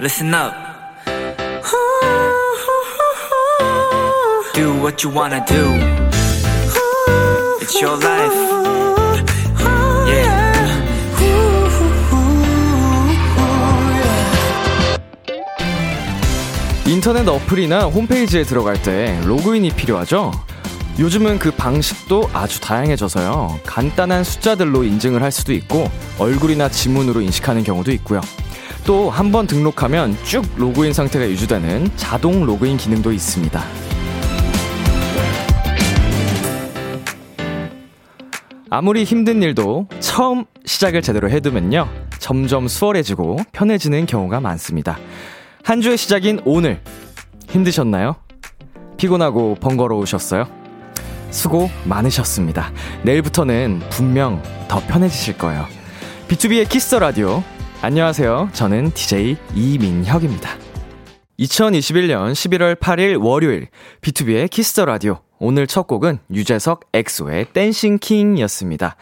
listen up. Do what you wanna do. It's your life. Yeah. 인터넷 어플이나 홈페이지에 들어갈 때 로그인이 필요하죠? 요즘은 그 방식도 아주 다양해져서요. 간단한 숫자들로 인증을 할 수도 있고, 얼굴이나 지문으로 인식하는 경우도 있고요. 또 한 번 등록하면 쭉 로그인 상태가 유지되는 자동 로그인 기능도 있습니다. 아무리 힘든 일도 처음 시작을 제대로 해두면요. 점점 수월해지고 편해지는 경우가 많습니다. 한 주의 시작인 오늘. 힘드셨나요? 피곤하고 번거로우셨어요? 수고 많으셨습니다. 내일부터는 분명 더 편해지실 거예요. BTOB의 Kiss the Radio. 안녕하세요. 저는 DJ 이민혁입니다. 2021년 11월 8일 월요일 BTOB의 Kiss the Radio. 오늘 첫 곡은 유재석 엑소의 Dancing King이었습니다.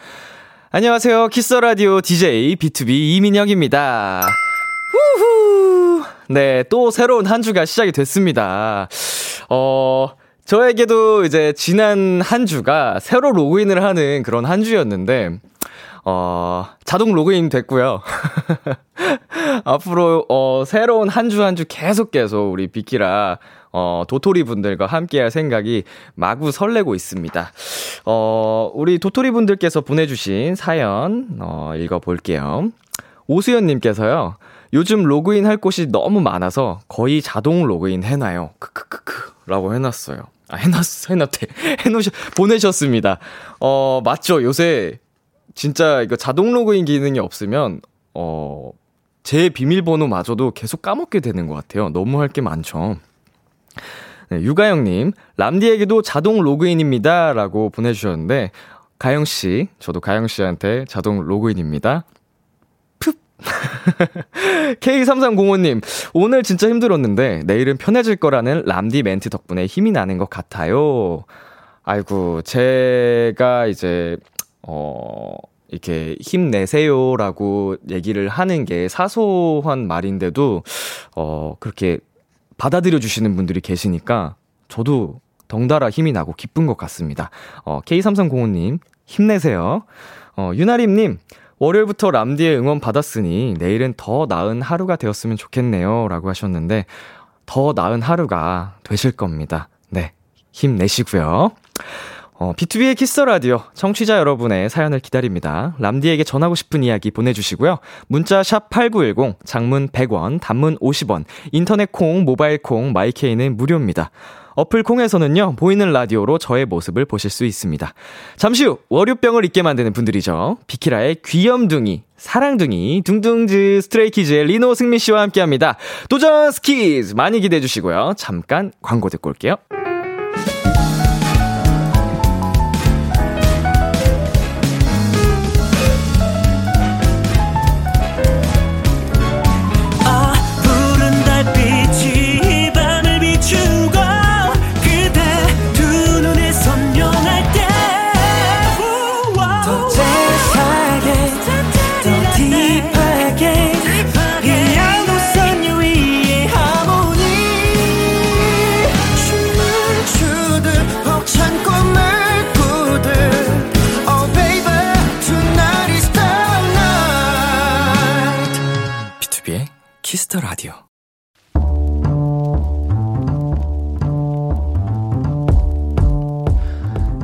안녕하세요. Kiss the Radio DJ BTOB 이민혁입니다. 후후. 네, 또 새로운 한 주가 시작이 됐습니다. 어, 저에게도 이제 지난 한 주가 새로 로그인을 하는 그런 한 주였는데, 어, 자동 로그인 됐고요. 앞으로, 어, 새로운 한 주 한 주 계속 계속 우리 비키라, 어, 도토리 분들과 함께 할 생각이 마구 설레고 있습니다. 어, 우리 도토리 분들께서 보내주신 사연, 어, 읽어볼게요. 오수연님께서요, 요즘 로그인 할 곳이 너무 많아서 거의 자동 로그인 해놔요. 크크크크. 라고 해놨어요. 아, 해놨, 해놨대. 해놓으셨, 보내셨습니다. 어, 맞죠. 요새 진짜 이거 자동 로그인 기능이 없으면, 어, 제 비밀번호마저도 계속 까먹게 되는 것 같아요. 너무 할 게 많죠. 네, 유가영님, 람디에게도 자동 로그인입니다. 라고 보내주셨는데, 가영씨, 저도 가영씨한테 자동 로그인입니다. K3305님, 오늘 진짜 힘들었는데, 내일은 편해질 거라는 람디 멘트 덕분에 힘이 나는 것 같아요. 아이고, 제가 이제, 어, 이렇게 힘내세요라고 얘기를 하는 게 사소한 말인데도, 어, 그렇게 받아들여 주시는 분들이 계시니까, 저도 덩달아 힘이 나고 기쁜 것 같습니다. 어, K3305님, 힘내세요. 어, 유나림님, 월요일부터 람디의 응원 받았으니 내일은 더 나은 하루가 되었으면 좋겠네요. 라고 하셨는데, 더 나은 하루가 되실 겁니다. 네. 힘내시고요. 어, B2B의 키스 라디오 청취자 여러분의 사연을 기다립니다. 람디에게 전하고 싶은 이야기 보내주시고요. 문자 샵 #8910 장문 100원, 단문 50원, 인터넷 콩, 모바일 콩, My K는 무료입니다. 어플 콩에서는요, 보이는 라디오로 저의 모습을 보실 수 있습니다. 잠시 후, 월요병을 잊게 만드는 분들이죠. 비키라의 귀염둥이, 사랑둥이, 둥둥즈, 스트레이키즈의 리노 승민 씨와 함께 합니다. 도전 스키즈! 많이 기대해 주시고요. 잠깐 광고 듣고 올게요.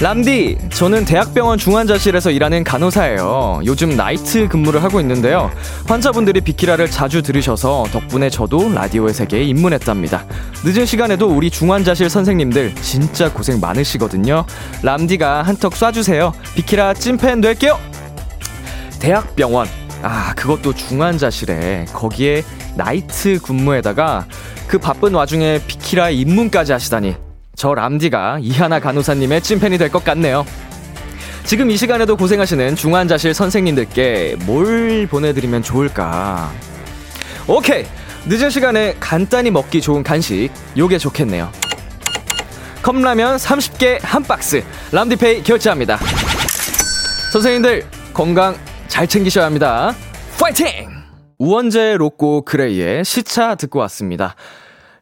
람디, 저는 대학병원 중환자실에서 일하는 간호사예요. 요즘 나이트 근무를 하고 있는데요. 환자분들이 비키라를 자주 들으셔서 덕분에 저도 라디오의 세계에 입문했답니다. 늦은 시간에도 우리 중환자실 선생님들 진짜 고생 많으시거든요. 람디가 한턱 쏴주세요. 비키라 찐팬 될게요! 대학병원. 아, 그것도 중환자실에. 거기에 나이트 근무에다가 그 바쁜 와중에 비키라 입문까지 하시다니. 저 람디가 이하나 간호사님의 찐팬이 될 것 같네요. 지금 이 시간에도 고생하시는 중환자실 선생님들께 뭘 보내드리면 좋을까? 오케이! 늦은 시간에 간단히 먹기 좋은 간식, 요게 좋겠네요. 컵라면 30개 한 박스, 람디페이 결제합니다. 선생님들, 건강 잘 챙기셔야 합니다. 파이팅! 우원재 로꼬 그레이의 시차 듣고 왔습니다.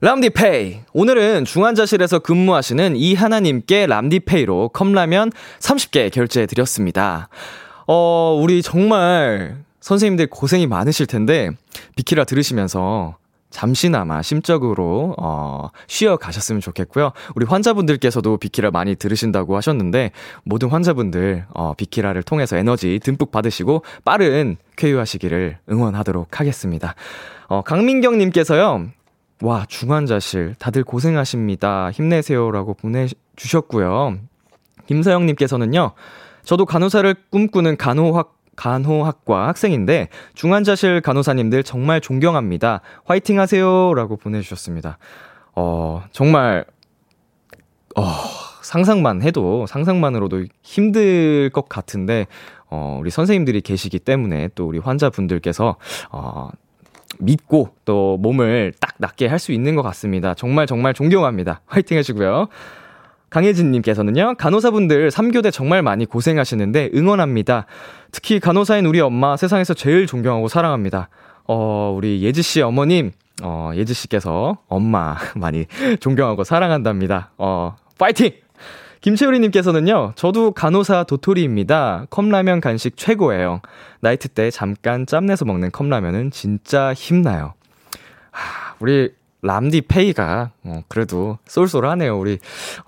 람디페이. 오늘은 중환자실에서 근무하시는 이하나님께 람디페이로 컵라면 30개 결제해 드렸습니다. 어, 우리 정말 선생님들 고생이 많으실 텐데, 비키라 들으시면서 잠시나마 심적으로 어 쉬어 가셨으면 좋겠고요. 우리 환자분들께서도 비키라 많이 들으신다고 하셨는데 모든 환자분들 어 비키라를 통해서 에너지 듬뿍 받으시고 빠른 쾌유하시기를 응원하도록 하겠습니다. 어 강민경 님께서요. 와, 중환자실 다들 고생하십니다. 힘내세요라고 보내 주셨고요. 김서영 님께서는요. 저도 간호사를 꿈꾸는 간호학 간호학과 학생인데 중환자실 간호사님들 정말 존경합니다. 화이팅 하세요. 라고 보내주셨습니다. 어, 정말, 어, 상상만 해도, 상상만으로도 힘들 것 같은데, 어, 우리 선생님들이 계시기 때문에 또 우리 환자분들께서, 어, 믿고 또 몸을 딱 낫게 할 수 있는 것 같습니다. 정말 정말 존경합니다. 화이팅 하시고요. 강혜진님께서는요, 간호사분들 3교대 정말 많이 고생하시는데 응원합니다. 특히 간호사인 우리 엄마 세상에서 제일 존경하고 사랑합니다. 어, 우리 예지씨 어머님, 어, 예지씨께서 엄마 많이 존경하고 사랑한답니다. 어, 파이팅! 김채우리님께서는요, 저도 간호사 도토리입니다. 컵라면 간식 최고예요. 나이트 때 잠깐 짬내서 먹는 컵라면은 진짜 힘나요. 하, 우리 람디 페이가 어, 그래도 쏠쏠하네요. 우리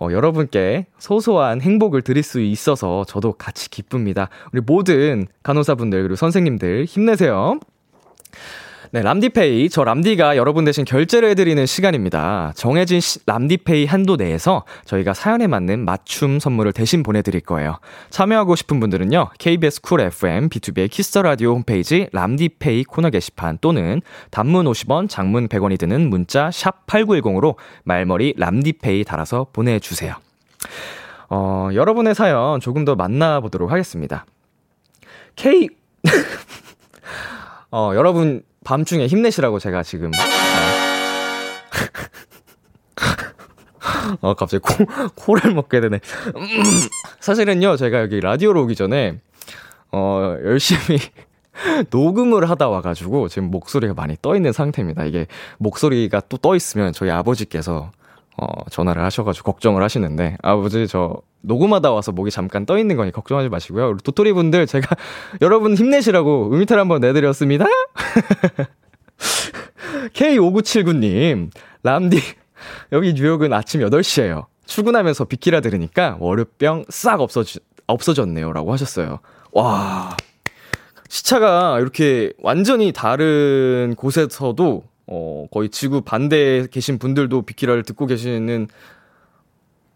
어, 여러분께 소소한 행복을 드릴 수 있어서 저도 같이 기쁩니다. 우리 모든 간호사분들 그리고 선생님들 힘내세요. 네, 람디페이. 저 람디가 여러분 대신 결제를 해드리는 시간입니다. 정해진 시, 람디페이 한도 내에서 저희가 사연에 맞는 맞춤 선물을 대신 보내드릴 거예요. 참여하고 싶은 분들은요, KBS 쿨 FM, 비투비의 키스 더 라디오 홈페이지 람디페이 코너 게시판 또는 단문 50원, 장문 100원이 드는 문자 샵 8910으로 말머리 람디페이 달아서 보내주세요. 어, 여러분의 사연 조금 더 만나보도록 하겠습니다. K, 어, 여러분 밤중에 힘내시라고 제가 지금. 어, 갑자기 코, 코를 먹게 되네. 사실은요, 제가 여기 라디오로 오기 전에, 어, 열심히 녹음을 하다 와가지고 지금 목소리가 많이 떠 있는 상태입니다. 이게 목소리가 또 떠 있으면 저희 아버지께서 어, 전화를 하셔가지고 걱정을 하시는데, 아버지, 저, 녹음하다 와서 목이 잠깐 떠 있는 거니 걱정하지 마시고요. 우리 도토리 분들 제가 여러분 힘내시라고 음이탈 한번 내드렸습니다. K5979님, 람디, 여기 뉴욕은 아침 8시에요. 출근하면서 비키라 들으니까 월요병 싹 없어지, 없어졌네요. 라고 하셨어요. 와. 시차가 이렇게 완전히 다른 곳에서도 어, 거의 지구 반대에 계신 분들도 비키라를 듣고 계시는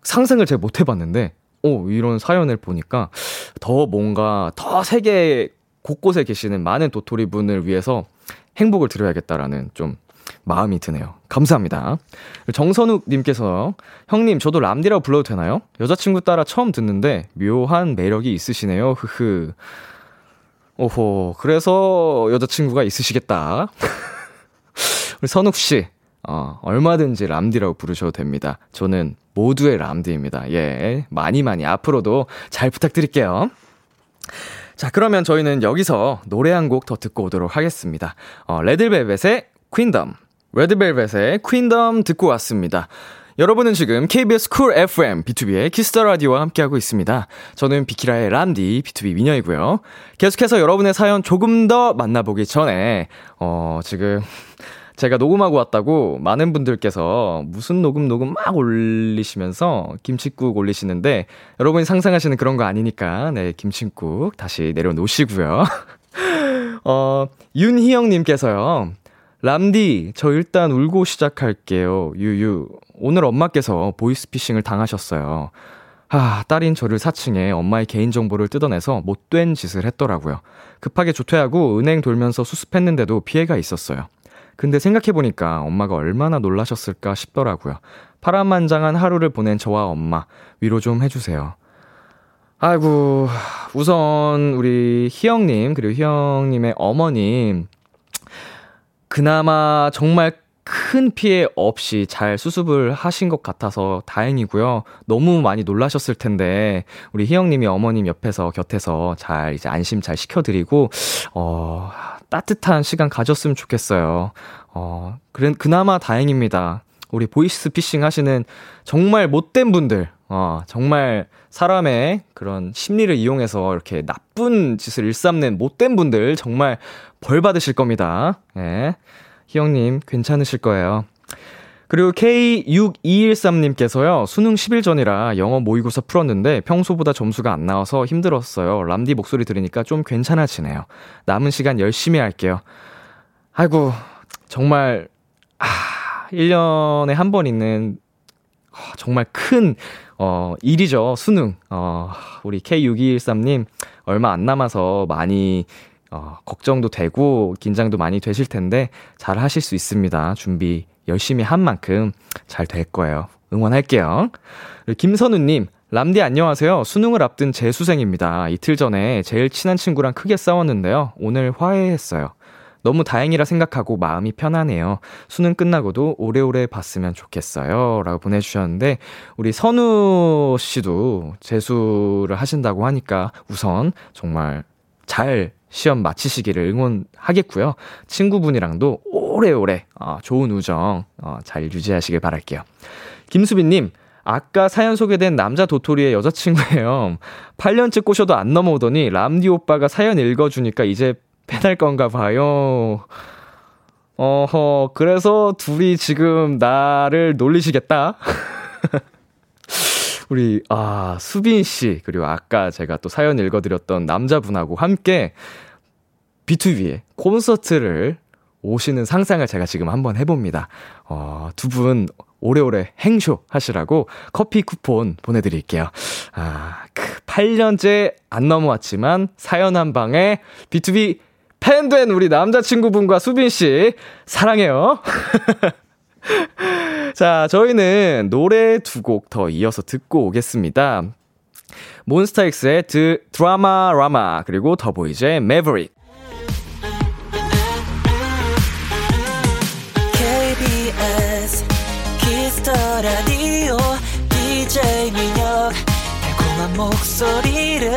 상상을 제가 못 해봤는데, 오, 이런 사연을 보니까 더 뭔가 더 세계 곳곳에 계시는 많은 도토리 분을 위해서 행복을 드려야겠다라는 좀 마음이 드네요. 감사합니다. 정선욱님께서, 형님, 저도 람디라고 불러도 되나요? 여자친구 따라 처음 듣는데, 묘한 매력이 있으시네요. 흐흐. 오호, 그래서 여자친구가 있으시겠다. 우리 선욱 씨, 어, 얼마든지 람디라고 부르셔도 됩니다. 저는 모두의 람디입니다. 예. 많이 많이 앞으로도 잘 부탁드릴게요. 자, 그러면 저희는 여기서 노래 한 곡 더 듣고 오도록 하겠습니다. 어, 레드벨벳의 퀸덤. 레드벨벳의 퀸덤 듣고 왔습니다. 여러분은 지금 KBS 쿨 FM 비투비의 키스 더 라디오와 함께하고 있습니다. 저는 비키라의 람디 비투비 민혁이고요. 계속해서 여러분의 사연 조금 더 만나보기 전에 어 지금 제가 녹음하고 왔다고 많은 분들께서 무슨 녹음 녹음 막 올리시면서 김치국 올리시는데 여러분이 상상하시는 그런 거 아니니까 네 김치국 다시 내려놓으시고요. 어 윤희영 님께서요. 람디, 저 일단 울고 시작할게요. 유유. 오늘 엄마께서 보이스피싱을 당하셨어요. 아, 딸인 저를 사칭해 엄마의 개인정보를 뜯어내서 못된 짓을 했더라고요. 급하게 조퇴하고 은행 돌면서 수습했는데도 피해가 있었어요. 근데 생각해보니까 엄마가 얼마나 놀라셨을까 싶더라고요. 파란만장한 하루를 보낸 저와 엄마, 위로 좀 해주세요. 아이고, 우선 우리 희영님, 그리고 희영님의 어머님, 그나마 정말 큰 피해 없이 잘 수습을 하신 것 같아서 다행이고요. 너무 많이 놀라셨을 텐데, 우리 희영님이 어머님 옆에서, 곁에서 잘 이제 안심 잘 시켜드리고, 어, 따뜻한 시간 가졌으면 좋겠어요. 어, 그래, 그나마 다행입니다. 우리 보이스 피싱 하시는 정말 못된 분들, 어, 정말 사람의 그런 심리를 이용해서 이렇게 나쁜 짓을 일삼는 못된 분들 정말 벌 받으실 겁니다. 예. 희영님, 괜찮으실 거예요. 그리고 K6213님께서요, 수능 10일 전이라 영어 모의고사 풀었는데 평소보다 점수가 안 나와서 힘들었어요. 람디 목소리 들으니까 좀 괜찮아지네요. 남은 시간 열심히 할게요. 아이고, 정말, 아, 1년에 한 번 있는 어, 정말 큰, 어, 일이죠. 수능. 어, 우리 K6213님, 얼마 안 남아서 많이, 어, 걱정도 되고, 긴장도 많이 되실 텐데, 잘 하실 수 있습니다. 준비 열심히 한 만큼 잘 될 거예요. 응원할게요. 김선우님, 람디 안녕하세요. 수능을 앞둔 재수생입니다. 이틀 전에 제일 친한 친구랑 크게 싸웠는데요. 오늘 화해했어요. 너무 다행이라 생각하고 마음이 편하네요. 수능 끝나고도 오래오래 봤으면 좋겠어요. 라고 보내주셨는데, 우리 선우 씨도 재수를 하신다고 하니까 우선 정말 잘 시험 마치시기를 응원하겠고요. 친구분이랑도 오래오래 어, 좋은 우정 어, 잘 유지하시길 바랄게요. 김수빈님, 아까 사연 소개된 남자 도토리의 여자친구예요. 8년째 꼬셔도 안 넘어오더니 람디 오빠가 사연 읽어주니까 이제 패날 건가 봐요. 어허, 그래서 둘이 지금 나를 놀리시겠다? 우리, 아, 수빈씨, 그리고 아까 제가 또 사연 읽어드렸던 남자분하고 함께 B2B의 콘서트를 오시는 상상을 제가 지금 한번 해봅니다. 어, 두 분 오래오래 행쇼 하시라고 커피 쿠폰 보내드릴게요. 아, 그 8년째 안 넘어왔지만 사연 한 방에 B2B 팬된 우리 남자친구분과 수빈씨, 사랑해요. 자, 저희는 노래 두 곡 더 이어서 듣고 오겠습니다. 몬스타엑스의 드, 드라마 라마, 그리고 더보이즈의 매버릭. 목소리를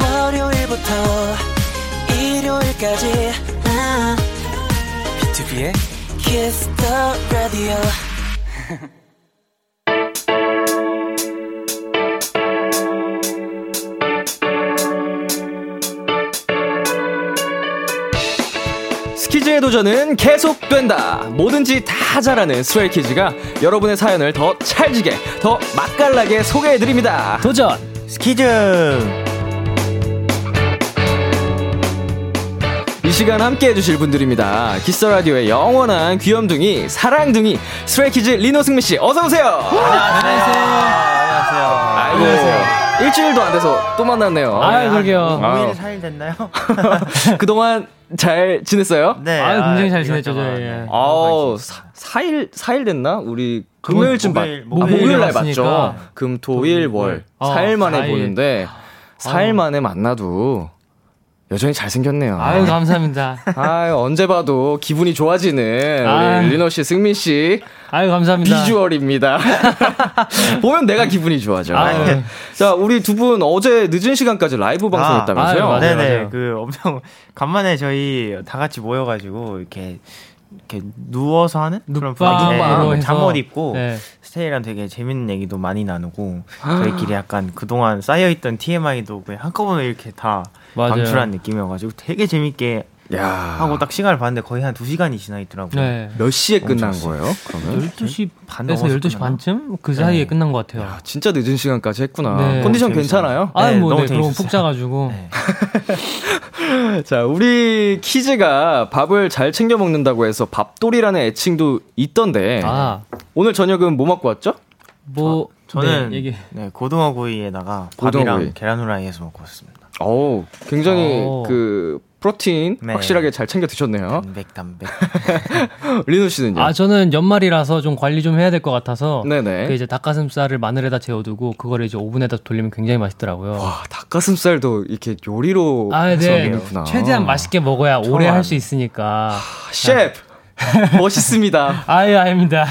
월요일부터 일요일까지 B2B의 Kiss the Radio 스키즈의 도전은 계속된다. 뭐든지 다 잘하는 스트레이키즈가 여러분의 사연을 더 찰지게, 더 맛깔나게 소개해드립니다. 도전 스키즈! 이 시간 함께 해주실 분들입니다. 키스 더 라디오의 영원한 귀염둥이, 사랑둥이, 스트레이키즈 리노 승민 씨, 어서 오세요. 안녕하세요. 안녕하세요. 아이고, 안녕하세요. 일주일도 안 돼서 또 만났네요. 아, 그러게요. 5일, 4일 됐나요? 그동안 잘 지냈어요? 네. 아, 굉장히 잘 지냈죠, 저희. 네. 아우, 4일, 4일 됐나? 우리 금요일쯤 봤, 목요일, 아, 목요일에 목요일 날 봤으니까. 봤죠. 금, 토, 일, 월. 어, 4일 만에 사일. 보는데, 4일 만에 만나도 여전히 잘생겼네요. 아유, 감사합니다. 아유, 언제 봐도 기분이 좋아지는 우리 아유. 리노 씨, 승민 씨 아유, 감사합니다. 비주얼입니다. 보면 내가 기분이 좋아져. 아유. 자, 우리 두 분 어제 늦은 시간까지 라이브 방송했다면서요? 맞아요. 네네. 그 엄청 간만에 저희 다 같이 모여가지고 이렇게 이렇게 누워서 하는 그런 분위기. 네, 해서. 잠옷 입고 네. 스테이랑 되게 재밌는 얘기도 많이 나누고 저희끼리 약간 그동안 쌓여있던 TMI도 그냥 한꺼번에 이렇게 다 맞아요. 방출한 느낌이어가지고 되게 재밌게 야. 하고 딱 시간을 봤는데 거의 한두 시간이 지나 있더라고요. 네. 몇 시에 끝난 거예요? 그러면? 12시 반 반에서 넘어서 12시 끝나나? 반쯤? 그 사이에 네. 끝난 것 같아요. 야, 진짜 늦은 시간까지 했구나. 네. 컨디션 재밌어요. 괜찮아요? 아, 네, 뭐, 너무 네. 푹 자 가지고. 네. 자, 우리 키즈가 밥을 잘 챙겨 먹는다고 해서 밥돌이라는 애칭도 있던데. 아, 오늘 저녁은 뭐 먹고 왔죠? 뭐, 저는 네, 얘기. 네, 고등어 구이에다가 고등어 밥이랑 구이. 계란 후라이에서 먹고 왔습니다. 어우, 굉장히 오. 그 프로틴 네. 확실하게 잘 챙겨 드셨네요. 담백 담백. 리노 씨는요? 아, 저는 연말이라서 좀 관리 좀 해야 될 것 같아서. 네네. 그 이제 닭가슴살을 마늘에다 재워두고 그거를 이제 오븐에다 돌리면 굉장히 맛있더라고요. 와, 닭가슴살도 이렇게 요리로 아, 해서 네. 먹는구나. 최대한 맛있게 먹어야 오래 처음 할수 있으니까. 셰프! 멋있습니다. 아유, 아닙니다.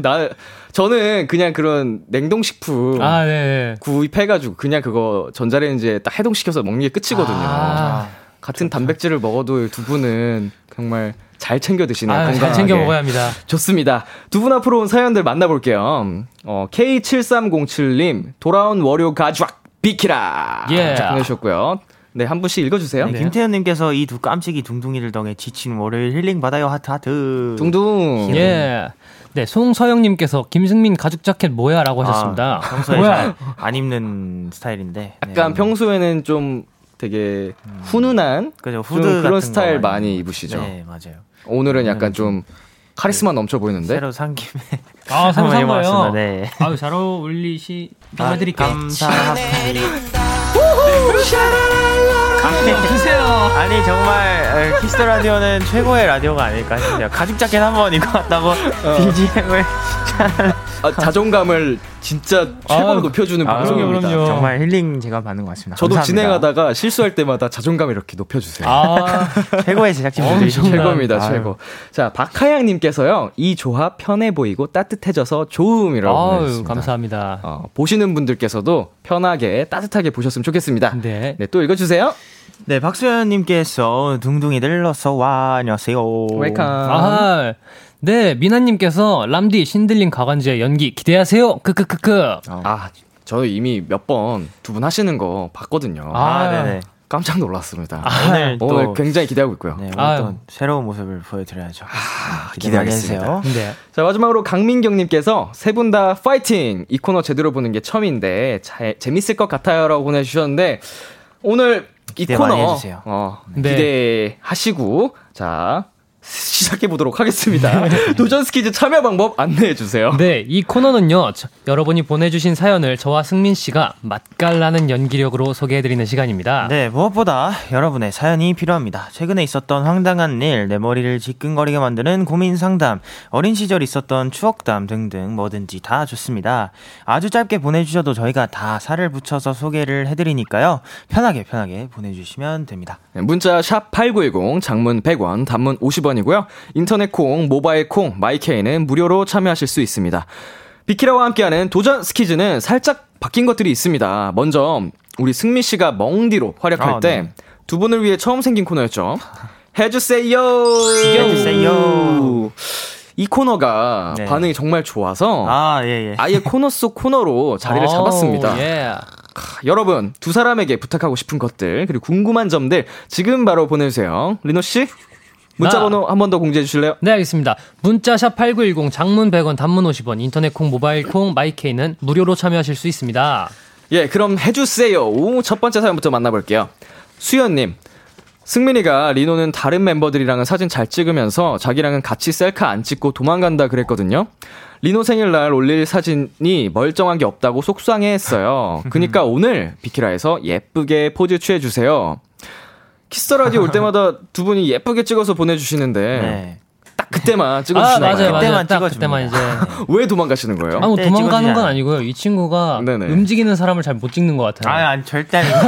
나 저는 그냥 그런 냉동식품 아, 네. 구입해가지고 그냥 그거 전자레인지에 딱 해동시켜서 먹는 게 끝이거든요. 아, 같은 단백질을 먹어도 두 분은 정말 잘 챙겨 드시네요. 아유, 잘 건강하게. 챙겨 먹어야 합니다. 좋습니다. 두 분 앞으로 온 사연들 만나볼게요. 어, K7307님, 돌아온 월요 가족, 비키라! 예. 자, 보내주셨고요. 네, 한 분씩 읽어주세요. 네, 김태현님께서 이 두 깜찍이 둥둥이들 덕에 지친 월요일 힐링 받아요 하트 하트. 둥둥. 예. 네, 송서영님께서 김승민 가죽 자켓 뭐야? 라고 하셨습니다. 아, 평소에 안 입는 스타일인데. 약간 네. 평소에는 좀 되게 훈훈한 그죠 그런 같은 스타일 거 많이 입으시죠. 네 맞아요. 오늘은 약간 좀 카리스마 넘쳐 보이는데. 새로 산 김에 아, 해봤습니다. 거예요. 네. 아유, 잘 어울리시, 아, 해드릴게요. 감사합니다. 주세요. 아니 정말 키스 라디오는 최고의 라디오가 아닐까 싶네요. 가죽 자켓 한 번 입고 왔다고 어. BGM을 아, 자존감을 진짜 최고로 아유, 높여주는 아, 방송입니다. 그럼요. 정말 힐링 제가 받는 것 같습니다. 저도 감사합니다. 진행하다가 실수할 때마다 자존감을 이렇게 높여주세요. 아, 최고의 제작진분들이 엄청난- 최고입니다, 아유. 최고. 자, 박하양님께서요, 이 조합 편해 보이고 따뜻해져서 좋음이라고 보내주셨습니다. 감사합니다. 어, 보시는 분들께서도 편하게 따뜻하게 보셨으면 좋겠습니다. 네. 네, 또 읽어주세요. 네, 박수현님께서 둥둥이들 어서 와 안녕하세요. Welcome. 아, 네, 미나님께서 람디 신들린 가관지의 연기 기대하세요. 크크크크. 아, 저 이미 몇 번 두 분 하시는 거 봤거든요. 아, 아. 네네. 깜짝 놀랐습니다. 오늘 또 오늘 굉장히 기대하고 있고요. 네, 오늘. 또 새로운 모습을 보여드려야죠. 아, 기대하겠습니다. 네. 자, 마지막으로 강민경님께서 세 분 다 파이팅! 이 코너 제대로 보는 게 처음인데, 자, 재밌을 것 같아요. 라고 보내주셨는데, 오늘 이 기대 코너, 많이 해주세요. 어, 네. 기대하시고, 자, 시작해 보도록 하겠습니다. 도전 스키즈 참여 방법 안내해 주세요. 네, 이 코너는요, 저- 여러분이 보내주신 사연을 저와 승민 씨가 맛깔나는 연기력으로 소개해 드리는 시간입니다. 네, 무엇보다 여러분의 사연이 필요합니다. 최근에 있었던 황당한 일, 내 머리를 지끈거리게 만드는 고민 상담, 어린 시절 있었던 추억담 등등 뭐든지 다 좋습니다. 아주 짧게 보내주셔도 저희가 다 살을 붙여서 소개를 해드리니까요. 편하게 편하게 보내주시면 됩니다. 네, 문자 샵 8910, 장문 100원, 단문 50원 이고요. 인터넷 콩, 모바일 콩, 마이케이는 무료로 참여하실 수 있습니다. 비키라와 함께하는 도전 스키즈는 살짝 바뀐 것들이 있습니다. 먼저 우리 승미 씨가 멍디로 활약할 아, 때 네. 두 분을 위해 처음 생긴 코너였죠. 해주세요. 해주세요. 이 코너가 네. 반응이 정말 좋아서 아, 예, 예. 아예 코너 속 코너로 자리를 오, 잡았습니다. 예. 여러분 두 사람에게 부탁하고 싶은 것들 그리고 궁금한 점들 지금 바로 보내주세요. 리노 씨 문자 나. 번호 한 번 더 공지해 주실래요? 네, 알겠습니다. 문자 샵 8910, 장문 100원, 단문 50원, 인터넷 콩, 모바일 콩, 마이케이는 무료로 참여하실 수 있습니다. 예, 그럼 해 주세요. 오, 첫 번째 사연부터 만나 볼게요. 수연님. 승민이가 리노는 다른 멤버들이랑은 사진 잘 찍으면서 자기랑은 같이 셀카 안 찍고 도망간다 그랬거든요. 리노 생일날 올릴 사진이 멀쩡한 게 없다고 속상해 했어요. 그니까 오늘 비키라에서 예쁘게 포즈 취해주세요. 키스 더 라디오 올 때마다 두 분이 예쁘게 찍어서 보내주시는데 네. 딱 그때만 아, 찍어주시나요? 맞아요, 맞아요. 그때만 딱. 그때만 이제. 왜 도망가시는 거예요? 아, 뭐 네, 도망가는 건. 아니고요. 이 친구가 네네. 움직이는 사람을 잘 못 찍는 것 같아요. 아, 아니, 절대 아니고.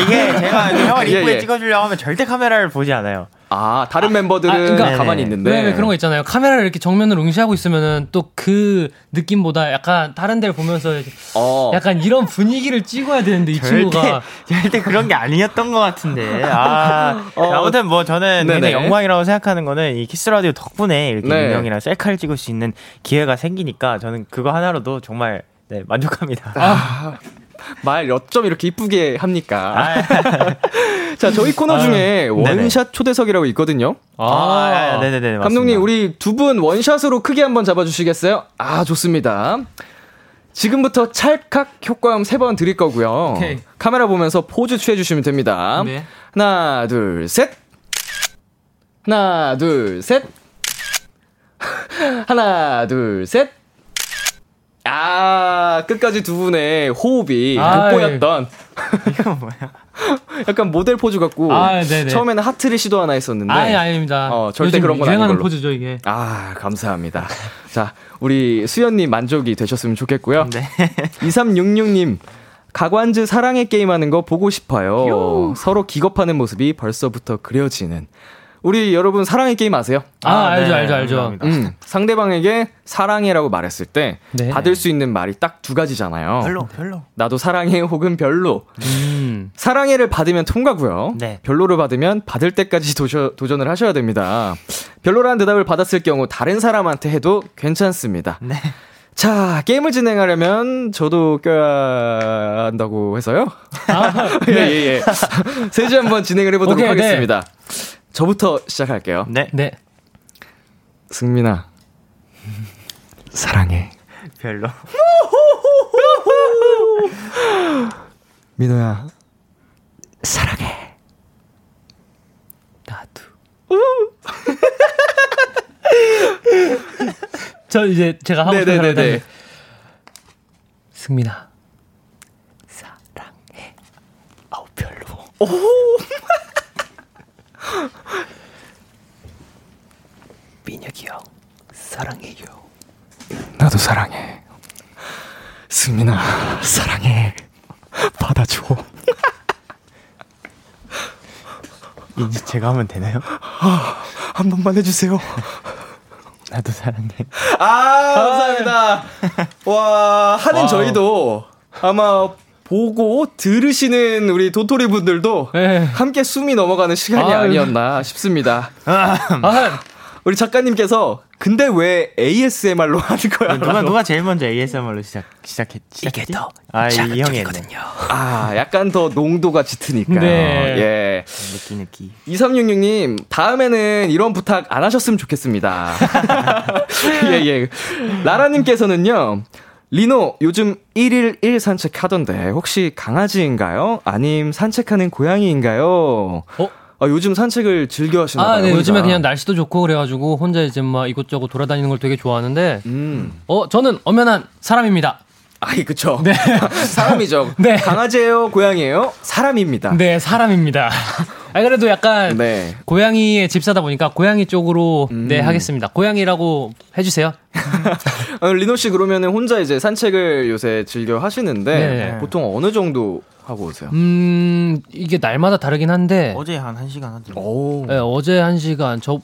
이게 제가 형을 예, 이쁘게 예. 찍어주려고 하면 절대 카메라를 보지 않아요. 아, 다른 멤버들은 아, 그러니까- 가만히 네네. 있는데. 왜, 왜 그런 거 있잖아요. 카메라를 이렇게 정면으로 응시하고 있으면은 또 그 느낌보다 약간 다른 데를 보면서 어. 약간 이런 분위기를 찍어야 되는데 이 절대, 친구가 절대 그런 게 아니었던 것 같은데. 아, 어. 아무튼 뭐 저는 네네. 영광이라고 생각하는 거는 이 키스 라디오 덕분에 이렇게 네. 유명이랑 셀카를 찍을 수 있는 기회가 생기니까 저는 그거 하나로도 정말 네, 만족합니다. 말몇점 이렇게 이쁘게 합니까? 아, 자, 저희 코너 중에 네네. 원샷 초대석이라고 있거든요. 아, 네네네. 감독님, 맞습니다. 우리 두 분 원샷으로 크게 한번 잡아주시겠어요? 아, 좋습니다. 지금부터 찰칵 효과음 세 번 드릴 거고요. 오케이. 카메라 보면서 포즈 취해주시면 됩니다. 네. 하나, 둘, 셋. 하나, 둘, 셋. 하나, 둘, 셋. 아, 끝까지 두 분의 호흡이. 돋보였던. 이거 뭐야? 약간 모델 포즈 같고. 아. 처음에는 하트를 시도 하나 했었는데. 아니 아닙니다. 어, 절대 그런 건 아닌 걸로. 포즈죠 이게. 아, 감사합니다. 자, 우리 수연님 만족이 되셨으면 좋겠고요. 네. 2366님, 가관즈 사랑의 게임하는 거 보고 싶어요. 서로 기겁하는 모습이 벌써부터 그려지는. 우리 여러분 사랑의 게임 아세요? 아, 아, 알죠, 네, 알죠, 알죠. 감사합니다. 음, 상대방에게 사랑해라고 말했을 때 네. 받을 수 있는 말이 딱 두 가지잖아요. 별로, 별로. 나도 사랑해 혹은 별로. 음. 사랑해를 받으면 통과고요. 네. 별로를 받으면 받을 때까지 도저, 도전을 하셔야 됩니다. 별로라는 대답을 받았을 경우 다른 사람한테 해도 괜찮습니다. 네. 자, 게임을 진행하려면 저도 껴야 한다고 해서요. 예, 예, 예. 세주 한번 진행을 해보도록 오케이, 네. 하겠습니다. 저부터 시작할게요. 네. 네. 승민아, 사랑해. 별로. 민호야, 사랑해. 나도. 저 이제 제가 하고 싶은. 사람 승민아. 사랑해. 아우 별로. 민혁이 형 사랑해요. 나도 사랑해. 승민아, 사랑해. 받아줘. 이제 제가 하면 되나요? 한 번만 해주세요. 나도 사랑해. 아, 감사합니다. 와, 하는 와우. 저희도 아마 보고 들으시는 우리 도토리 분들도 네. 함께 숨이 넘어가는 시간이 아유. 아니었나 싶습니다. 아, 우리 작가님께서 근데 왜 ASMR로 하는 거야? 누가 누가 제일 먼저 ASMR로 시작 시작했 시작했지? 더 아, 이 형이 했네. 아, 약간 더 농도가 짙으니까요. 네. 예. 느끼 느끼. 2366 님, 다음에는 이런 부탁 안 하셨으면 좋겠습니다. 예, 예. 라라 님께서는요, 리노, 요즘 1일 1 산책 하던데, 혹시 강아지인가요? 아님 산책하는 고양이인가요? 어? 아, 요즘 산책을 즐겨 하시나 봐요. 아, 네. 요즘에 그냥 날씨도 좋고 그래가지고 혼자 이제 막 이곳저곳 돌아다니는 걸 되게 좋아하는데, 음. 어, 저는 엄연한 사람입니다. 아이, 그쵸. 사람이죠. 네. 강아지예요 고양이예요? 사람입니다. 네, 사람입니다. 아, 그래도 약간 네. 고양이의 집사다 보니까 고양이 쪽으로 음. 네 하겠습니다. 고양이라고 해주세요. 아, 리노 씨 그러면은 혼자 이제 산책을 요새 즐겨 하시는데, 네. 보통 어느 정도 하고 오세요? 음 이게 날마다 다르긴 한데 어제 한 1 시간 하더라고. 오. 네, 어제 한 시간 저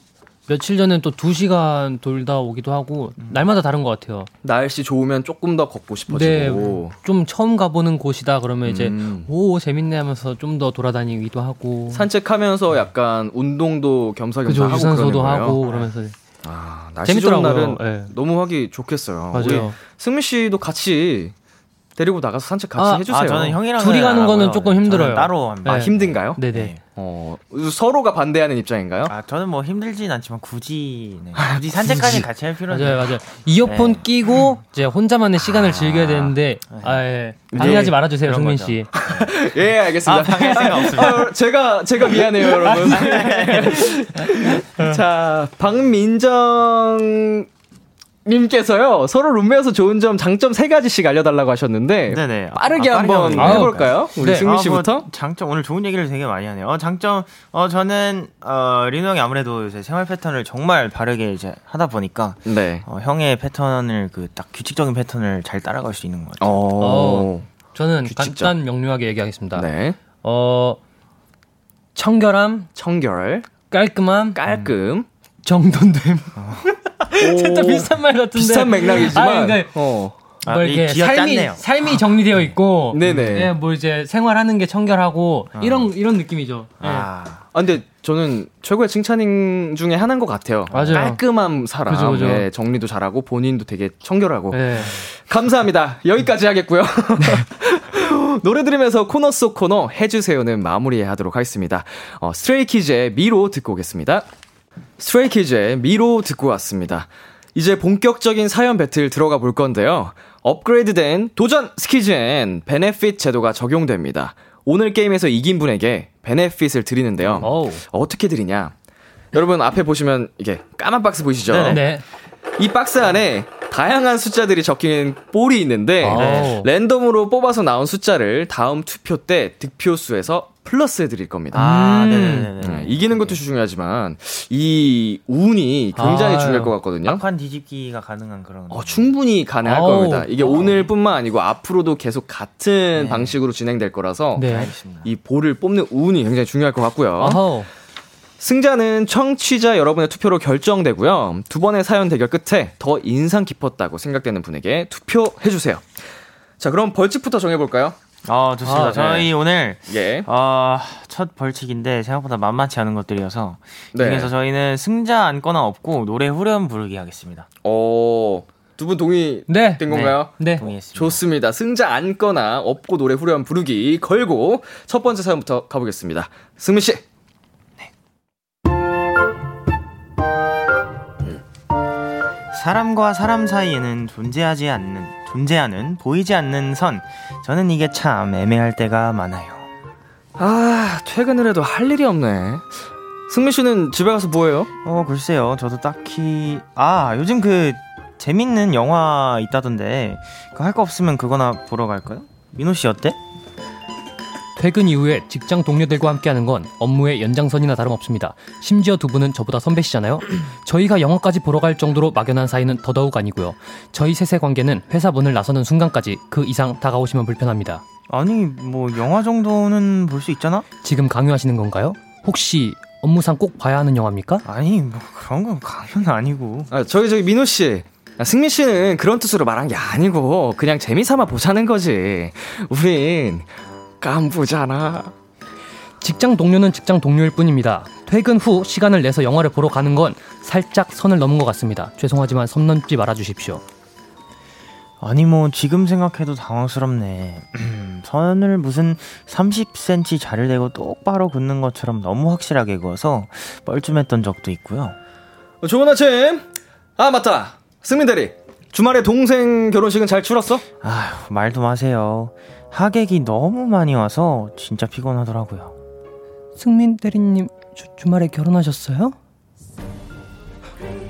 며칠 전엔 또두 시간 돌다 오기도 하고 날마다 다른 것 같아요. 날씨 좋으면 조금 더 걷고 네, 싶어지고. 좀 처음 가보는 곳이다 그러면 이제 음. 오 재밌네 하면서 좀 더 돌아다니기도 하고 산책하면서 약간 운동도 겸사겸사 그죠 하고 그러는 거예요? 하고 그러면서 아, 날씨 좋은 재밌더라고요. 날은 네. 너무 하기 좋겠어요. 맞아요. 승민 씨도 같이 데리고 나가서 산책 같이 아, 해주세요. 아, 저는 형이랑 둘이 가는 거는 조금 힘들어요. 따로 합니다. 아, 네. 힘든가요? 네네. 어, 서로가 반대하는 입장인가요? 아, 저는 뭐 힘들진 않지만 굳이 네. 굳이 산책까지 같이 할 필요는 맞아요, 맞아요. 이어폰 네. 끼고 이제 혼자만의 시간을 즐겨야 되는데, 아, 예. 방해하지 말아주세요, 거죠. 씨. 예, 알겠습니다. 아, 방해할 생각 없습니다. 아, 제가 제가 미안해요, 여러분. 자, 박민정 님께서요 서로 룸메여서 좋은 점 장점 세 가지씩 알려달라고 하셨는데 네네. 아, 빠르게 아, 한번 한번 해볼까요? 우리 네. 승민 아, 씨부터 뭐 장점 오늘 좋은 얘기를 되게 많이 하네요. 어, 장점 어 저는 어 리노 형이 아무래도 이제 생활 패턴을 정말 바르게 이제 하다 보니까 네. 어, 형의 패턴을 그 딱 규칙적인 패턴을 잘 따라갈 수 있는 것 같아요. 어. 저는 규칙적. 간단 명료하게 얘기하겠습니다. 네. 어, 청결함, 청결, 깔끔함, 깔끔. 정돈됨. 진짜 비슷한 말 같은데. 비슷한 맥락이지만. 아, 그러니까 어. 아, 뭐이 이렇게 삶이 짰네요. 삶이 정리되어 있고, 네네. 예, 뭐 이제 생활하는 게 청결하고 이런 이런 느낌이죠. 예. 아, 아, 근데 저는 최고의 칭찬 중에 하나인 것 같아요. 맞아요. 깔끔한 사람. 그죠, 그죠. 예, 정리도 잘하고 본인도 되게 청결하고. 예. 감사합니다. 여기까지 하겠고요. 노래 들으면서 코너 속 코너 해주세요는 마무리하도록 하겠습니다. 어, 스트레이키즈의 미로 듣고 오겠습니다. 스트레이키즈의 미로 듣고 왔습니다. 이제 본격적인 사연 배틀 들어가 볼 건데요. 업그레이드된 도전 스키즈엔 benefit 제도가 적용됩니다. 오늘 게임에서 이긴 분에게 benefit을 드리는데요. 어우. 어떻게 드리냐? 여러분 앞에 보시면 이게 까만 박스 보이시죠? 네네. 네. 이 박스 안에 다양한 숫자들이 적힌 볼이 있는데 네. 랜덤으로 뽑아서 나온 숫자를 다음 투표 때 득표수에서 플러스 해 드릴 겁니다. 아, 음. 네네네. 네, 이기는 것도 중요하지만 이 운이 굉장히 아유. 중요할 것 같거든요. 막판 뒤집기가 가능한 그런. 어, 충분히 가능할 아우. 겁니다. 이게 오늘뿐만 아니고 앞으로도 계속 같은 네. 방식으로 진행될 거라서 네. 이 볼을 뽑는 운이 굉장히 중요할 것 같고요. 어허. 승자는 청취자 여러분의 투표로 결정되고요. 두 번의 사연 대결 끝에 더 인상 깊었다고 생각되는 분에게 투표해주세요. 자, 그럼 벌칙부터 정해볼까요? 아, 좋습니다. 아, 네. 저희 오늘 예. 어, 첫 벌칙인데 생각보다 만만치 않은 것들이어서 네. 중에서 저희는 승자 안거나 없고 노래 후렴 부르기 하겠습니다. 어, 두 분 동의 네. 된 건가요? 네. 동의했습니다. 좋습니다. 승자 안거나 없고 노래 후렴 부르기 걸고 첫 번째 사연부터 가보겠습니다. 승민 씨. 사람과 사람 사이에는 존재하지 않는 존재하는 보이지 않는 선. 저는 이게 참 애매할 때가 많아요. 아, 퇴근을 해도 할 일이 없네. 승민 씨는 집에 가서 뭐해요? 어, 글쎄요. 저도 딱히 아, 요즘 그 재밌는 영화 있다던데 그 할 거 없으면 그거나 보러 갈까요? 민호 씨 어때? 퇴근 이후에 직장 동료들과 함께하는 건 업무의 연장선이나 다름없습니다. 심지어 두 분은 저보다 선배시잖아요. 저희가 영화까지 보러 갈 정도로 막연한 사이는 더더욱 아니고요. 저희 셋의 관계는 회사 문을 나서는 순간까지 그 이상 다가오시면 불편합니다. 아니, 뭐 영화 정도는 볼 수 있잖아? 지금 강요하시는 건가요? 혹시 업무상 꼭 봐야 하는 영화입니까? 아니, 뭐 그런 건 강요는 아니고. 아, 저기 저기 민호 씨. 아, 승민 씨는 그런 뜻으로 말한 게 아니고 그냥 재미삼아 보자는 거지. 우린 깐부잖아. 직장 동료는 직장 동료일 뿐입니다. 퇴근 후 시간을 내서 영화를 보러 가는 건 살짝 선을 넘은 것 같습니다. 죄송하지만 선 넘지 말아 주십시오. 아니 뭐 지금 생각해도 당황스럽네. 선을 무슨 30cm 자를 대고 똑바로 긋는 것처럼 너무 확실하게 그어서 뻘쭘했던 적도 있고요. 어, 좋은 아침. 아 맞다. 승민 대리. 주말에 동생 결혼식은 잘 치렀어? 아휴 말도 마세요. 하객이 너무 많이 와서 진짜 피곤하더라고요. 승민 대리님 주, 주말에 결혼하셨어요?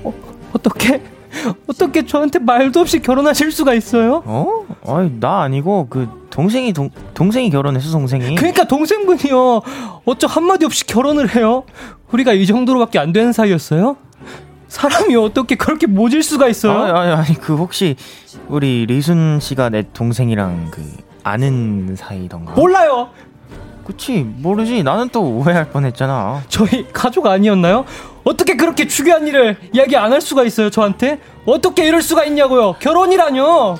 어, 어떻게 어떻게 저한테 말도 없이 결혼하실 수가 있어요? 어? 아니 나 아니고 그 동생이 동 동생이 결혼했어 동생이. 그러니까 동생분이요. 어쩌 한마디 없이 결혼을 해요? 우리가 이 정도로밖에 안 되는 사이였어요? 사람이 어떻게 그렇게 모질 수가 있어요? 아니, 아니 아니 그 혹시 우리 리순 씨가 내 동생이랑 그 아는 사이던가? 몰라요. 그치 모르지 나는 또 오해할 뻔했잖아. 저희 가족 아니었나요? 어떻게 그렇게 중요한 일을 이야기 안 할 수가 있어요, 저한테? 어떻게 이럴 수가 있냐고요? 결혼이라뇨!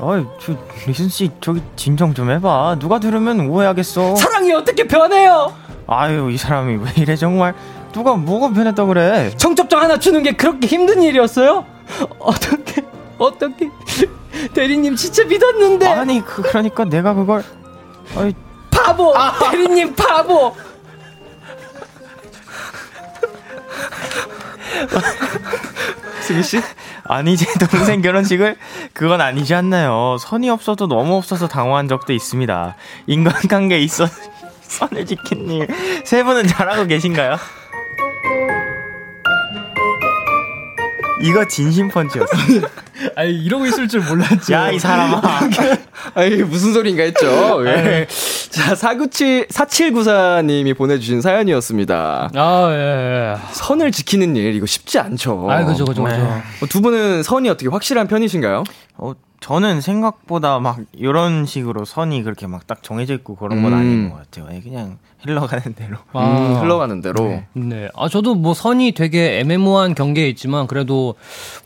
아이 저 리순 씨 저기 진정 좀 해봐. 누가 들으면 오해하겠어. 사랑이 어떻게 변해요? 아유 이 사람이 왜 이래 정말. 누가 뭐가 변했다 그래? 청첩장 하나 주는 게 그렇게 힘든 일이었어요? 어떻게, 어떻게. 대리님 진짜 믿었는데. 아니 그 그러니까 내가 그걸 아이 바보! 대리님 바보! 승민 씨? 아니 제 동생 결혼식을 그건 아니지 않나요? 선이 없어도 너무 없어서 당황한 적도 있습니다. 인간관계 있어 선을 지킨 일 세 분은 잘하고 계신가요? 이거 진심 펀치였어. 아니, 이러고 있을 줄 몰랐죠. 야이 사람아. 아이 무슨 소린가 했죠. 예. 자, 497 4794님이 보내 주신 사연이었습니다. 아, 예, 예. 선을 지키는 일 이거 쉽지 않죠. 아, 그죠, 그죠, 그죠. 네. 어, 두 분은 선이 어떻게 확실한 편이신가요? 어, 저는 생각보다 막 이런 식으로 선이 그렇게 막 딱 정해져 있고 그런 건 음. 아닌 것 같아요. 예, 그냥 흘러가는 대로. 아. 음, 흘러가는 대로. 네. 아, 저도 뭐 선이 되게 애매모호한 경계에 있지만 그래도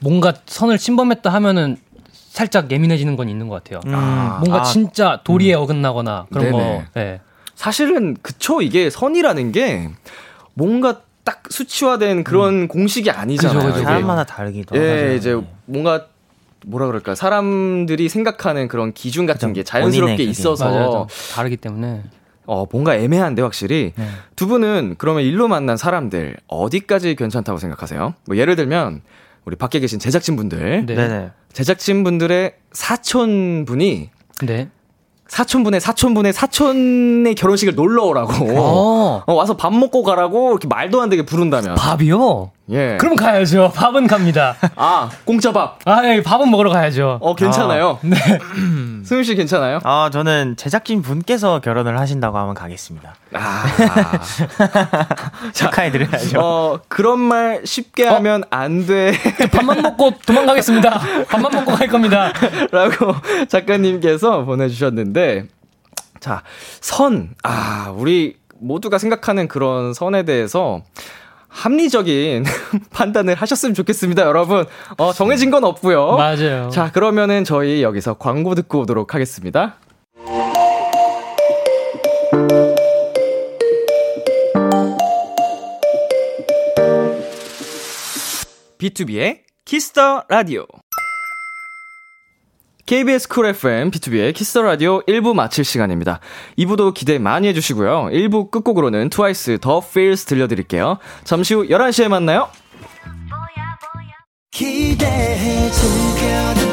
뭔가 선을 침범했 다 하면은 살짝 예민해지는 건 있는 것 같아요. 음. 뭔가 아, 진짜 도리에 어긋나거나 그런 네네. 거. 예. 사실은 그쵸 이게 선이라는 게 뭔가 딱 수치화된 그런 공식이 아니잖아요. 그죠. 이게. 사람마다 다르기도 예, 하죠. 이제 뭔가 뭐라 그럴까 사람들이 생각하는 그런 기준 같은 그죠. 게 자연스럽게 본인의. 있어서 맞아요. 좀 다르기 때문에. 어 뭔가 애매한데 확실히 네. 두 분은 그러면 일로 만난 사람들 어디까지 괜찮다고 생각하세요? 뭐 예를 들면 우리 밖에 계신 제작진 분들 네. 네네. 제작진 분들의 사촌 분이 네. 사촌분의 사촌분의 사촌의 결혼식을 놀러 오라고 어. 어, 와서 밥 먹고 가라고 이렇게 말도 안 되게 부른다면 밥이요? 예 그럼 가야죠. 밥은 갑니다. 아 공짜 밥 아, 예, 밥은 먹으러 가야죠. 어 괜찮아요 네. 승윤 씨 괜찮아요 아, 저는 제작진 분께서 결혼을 하신다고 하면 가겠습니다. 아 축하해 드려야죠. 어, 그런 말 쉽게 하면 안 돼. 밥만 먹고 도망가겠습니다. 밥만 먹고 갈 겁니다. 라고 작가님께서 보내 주셨는데, 자, 선. 아, 우리 모두가 생각하는 그런 선에 대해서 합리적인 판단을 하셨으면 좋겠습니다, 여러분. 어, 정해진 건 없고요. 맞아요. 자, 그러면은 저희 여기서 광고 듣고 오도록 하겠습니다. 비투비의 키스 더 라디오. KBS 쿨 FM, 비투비의 키스 더 라디오 1부 마칠 시간입니다. 2부도 기대 많이 해주시고요. 1부 끝곡으로는 트와이스 The Feels 들려드릴게요. 잠시 후 11시에 만나요. 기대해 즐겨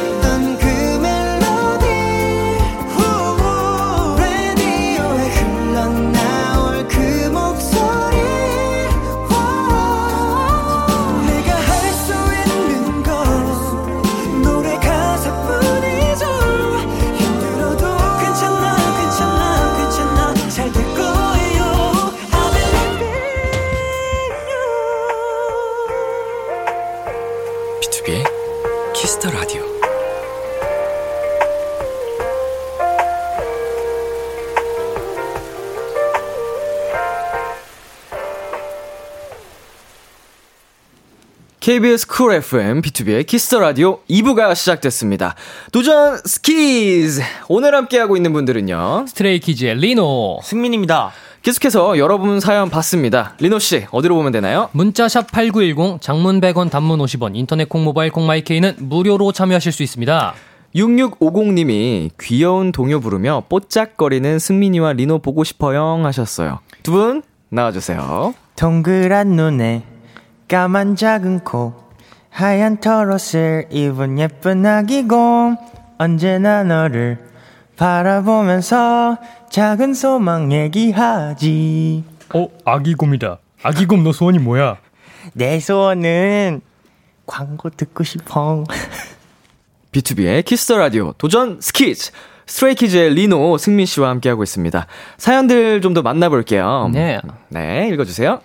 KBS 쿨 FM, 비투비의 키스 더 라디오 2부가 시작됐습니다. 도전 스키즈! 오늘 함께하고 있는 분들은요. 스트레이키즈의 리노. 승민입니다. 계속해서 여러분 사연 받습니다. 리노 씨, 어디로 보면 되나요? 문자샵 8910, 장문 100원, 단문 50원, 인터넷 콩, 모바일 콩, 마이케이는 무료로 참여하실 수 있습니다. 6650님이 귀여운 동요 부르며 뽀짝거리는 승민이와 리노 보고 싶어요 하셨어요. 두 분 나와주세요. 동그란 눈에 까만 작은 코 하얀 털옷을 입은 예쁜 아기곰 언제나 너를 바라보면서 작은 소망 얘기하지 어, 아기곰이다. 아기곰 너 소원이 뭐야? 내 소원은 광고 듣고 싶어 B2B의 키스터 라디오 도전 스키즈! Stray Kids의 리노 승민 씨와 함께하고 있습니다. 사연들 좀 더 만나볼게요. 네. 네, 읽어주세요.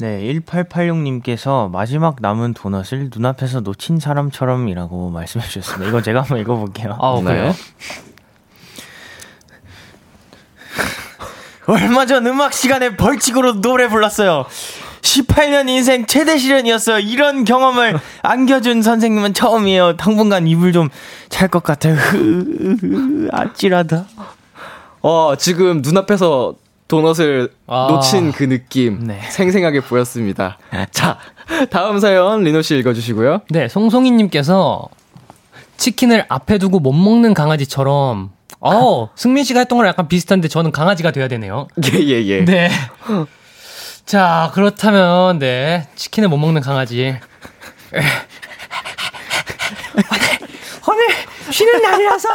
네 1886님께서 마지막 남은 도넛을 눈앞에서 놓친 사람처럼이라고 말씀해 주셨습니다 이거 제가 한번 읽어볼게요 아, 그래요? 네. 얼마 전 음악 시간에 벌칙으로 노래 불렀어요. 18년 인생 최대 시련이었어요. 이런 경험을 안겨준 선생님은 처음이에요. 당분간 이불 좀잘것 같아요. 아찔하다. 어, 지금 눈앞에서 도넛을 아. 놓친 그 느낌 네. 생생하게 보였습니다. 자, 다음 사연 리노 씨 읽어주시고요. 네, 송송이님께서 치킨을 앞에 두고 못 먹는 강아지처럼, 어, 승민 씨가 했던 거랑 약간 비슷한데 저는 강아지가 돼야 되네요. 예, 예, 예. 네. 자, 그렇다면, 네, 치킨을 못 먹는 강아지. 오늘 쉬는 날이라서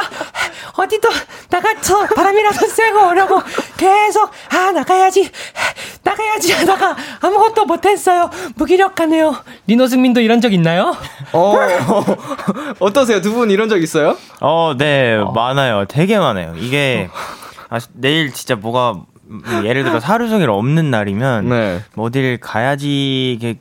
어디도 나가서 바람이라도 쐬고 오려고 계속 아 나가야지 나가야지 하다가 아무것도 못했어요 무기력하네요 리노 승민도 이런 적 있나요? 어, 어떠세요? 두 분 이런 적 있어요? 어, 네, 많아요. 되게 많아요. 이게, 아, 내일 진짜 뭐가, 음, 예를 들어 하루 종일 없는 날이면, 네. 뭐 어딜 가야지, 이게,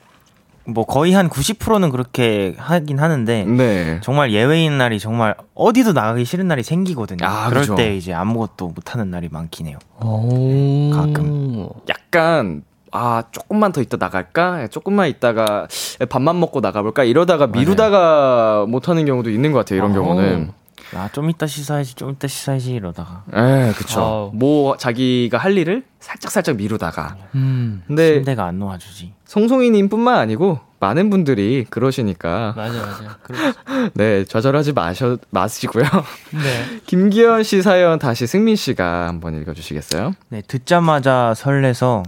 뭐 거의 한 90%는 그렇게 하긴 하는데, 네. 정말 예외인 날이 정말 어디도 나가기 싫은 날이 생기거든요. 아, 그럴 그죠. 때 이제 아무것도 못 하는 날이 많긴 해요. 오. 가끔. 약간 아 조금만 더 있다 나갈까? 조금만 있다가 밥만 먹고 나가볼까? 이러다가 미루다가 못하는 경우도 있는 것 같아요. 이런 아. 경우는. 아, 좀 이따 씻어야지, 좀 이따 씻어야지 이러다가. 에, 그쵸. 아우. 뭐 자기가 할 일을 살짝 살짝 미루다가. 음. 근데 침대가 안 놓아주지. 송송이님뿐만 아니고 많은 분들이 그러시니까 맞아 맞아 그렇죠. 네 좌절하지 마셔 마시고요. 네. 김기현 씨 사연 다시 승민 씨가 한번 읽어주시겠어요? 네, 듣자마자 설레서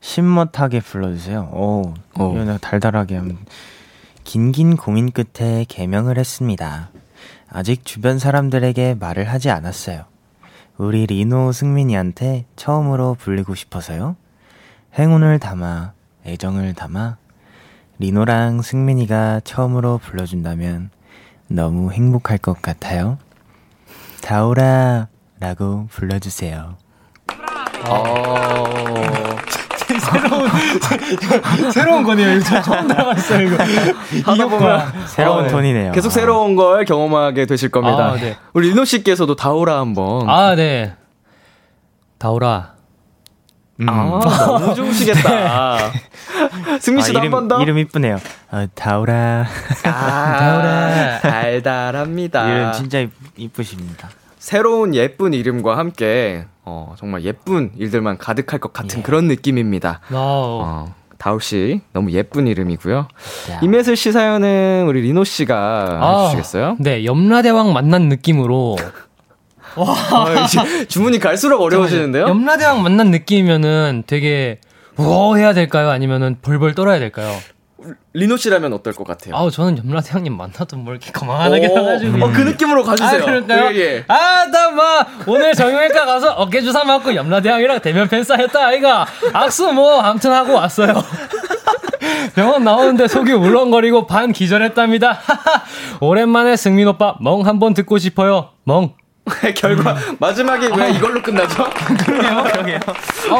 신멋하게 불러주세요. 오, 오. 이거 내가 달달하게 하면. 긴긴 고민 끝에 개명을 했습니다. 아직 주변 사람들에게 말을 하지 않았어요. 우리 리노 승민이한테 처음으로 불리고 싶어서요. 행운을 담아, 애정을 담아, 리노랑 승민이가 처음으로 불러준다면 너무 행복할 것 같아요. 다오라 라고 불러주세요. 새로운 거네요. 이거 처음 들어봤어요 이거. 하다 보면 새로운 어, 네. 톤이네요. 계속 새로운 걸 경험하게 되실 겁니다. 아, 네. 우리 리노 씨께서도 다오라 한번. 아 네. 다오라. 음. 아, 너무 좋으시겠다. 승민 씨도 아, 한 이름, 번 더. 이름 이쁘네요. 어, 다오라. 아, 달달합니다. 이름 진짜 이- 이쁘십니다. 새로운 예쁜 이름과 함께 어, 정말 예쁜 일들만 가득할 것 같은 예. 그런 느낌입니다. 와우. 어, 다우 씨 너무 예쁜 이름이고요. 야. 임혜슬 씨 사연은 우리 리노 씨가 아, 해주시겠어요? 네, 염라대왕 만난 느낌으로. 아, 이제 주문이 갈수록 어려워지는데요? 염라대왕 만난 느낌이면은 되게 우 해야 될까요? 아니면은 벌벌 떨어야 될까요? 리노 씨라면 어떨 것 같아요? 아우 저는 염라대왕님 만나도 뭐 이렇게 거만하게 오, 해가지고. 어, 그 느낌으로 가주세요. 아, 그럴까요? 예, 예. 아, 나 막, 오늘 정형외과 가서 어깨 주사 맞고 염라대왕이랑 대면 팬싸 했다, 아이가. 악수 뭐, 암튼 하고 왔어요. 병원 나오는데 속이 울렁거리고 반 기절했답니다. 오랜만에 승민 오빠, 멍 한번 듣고 싶어요. 멍. 결과 마지막에 왜 이걸로 끝나죠? 그러게요, 그러게요.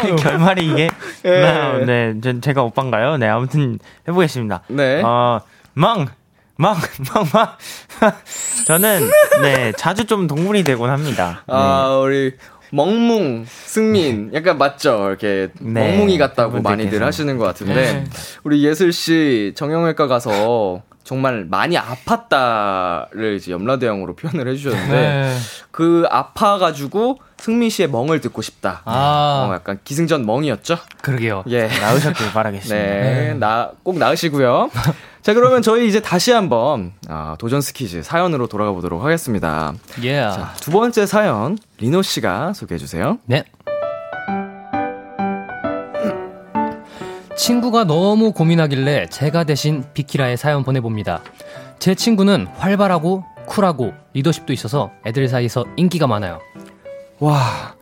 아유. 결말이 이게. 예. 네, 네, 전- 제가 오빠인가요? 네, 아무튼 해보겠습니다. 네. 어, 멍! 멍! 멍! 멍! 저는, 네, 자주 좀 동물이 되곤 합니다. 네. 아 우리 멍뭉 승민 약간 맞죠? 이렇게 네, 멍뭉이 같다고. 많이들 하시는 것 같은데 네. 우리 예슬 씨 정형외과 가서 정말 많이 아팠다를 이제 염라대왕으로 표현을 해주셨는데 네. 그 아파가지고 승민 씨의 멍을 듣고 싶다. 아, 어, 약간 기승전 멍이었죠? 그러게요. 예. 나으셨길 바라겠습니다. 네, 나, 꼭 나으시고요. 자, 그러면 저희 이제 다시 한번, 아, 도전 스키즈 사연으로 돌아가 보도록 하겠습니다. 예. 자, 두 번째 사연, 리노 씨가 소개해 주세요. 네. 친구가 너무 고민하길래 제가 대신 비키라의 사연 보내봅니다. 제 친구는 활발하고 쿨하고 리더십도 있어서 애들 사이에서 인기가 많아요. 와,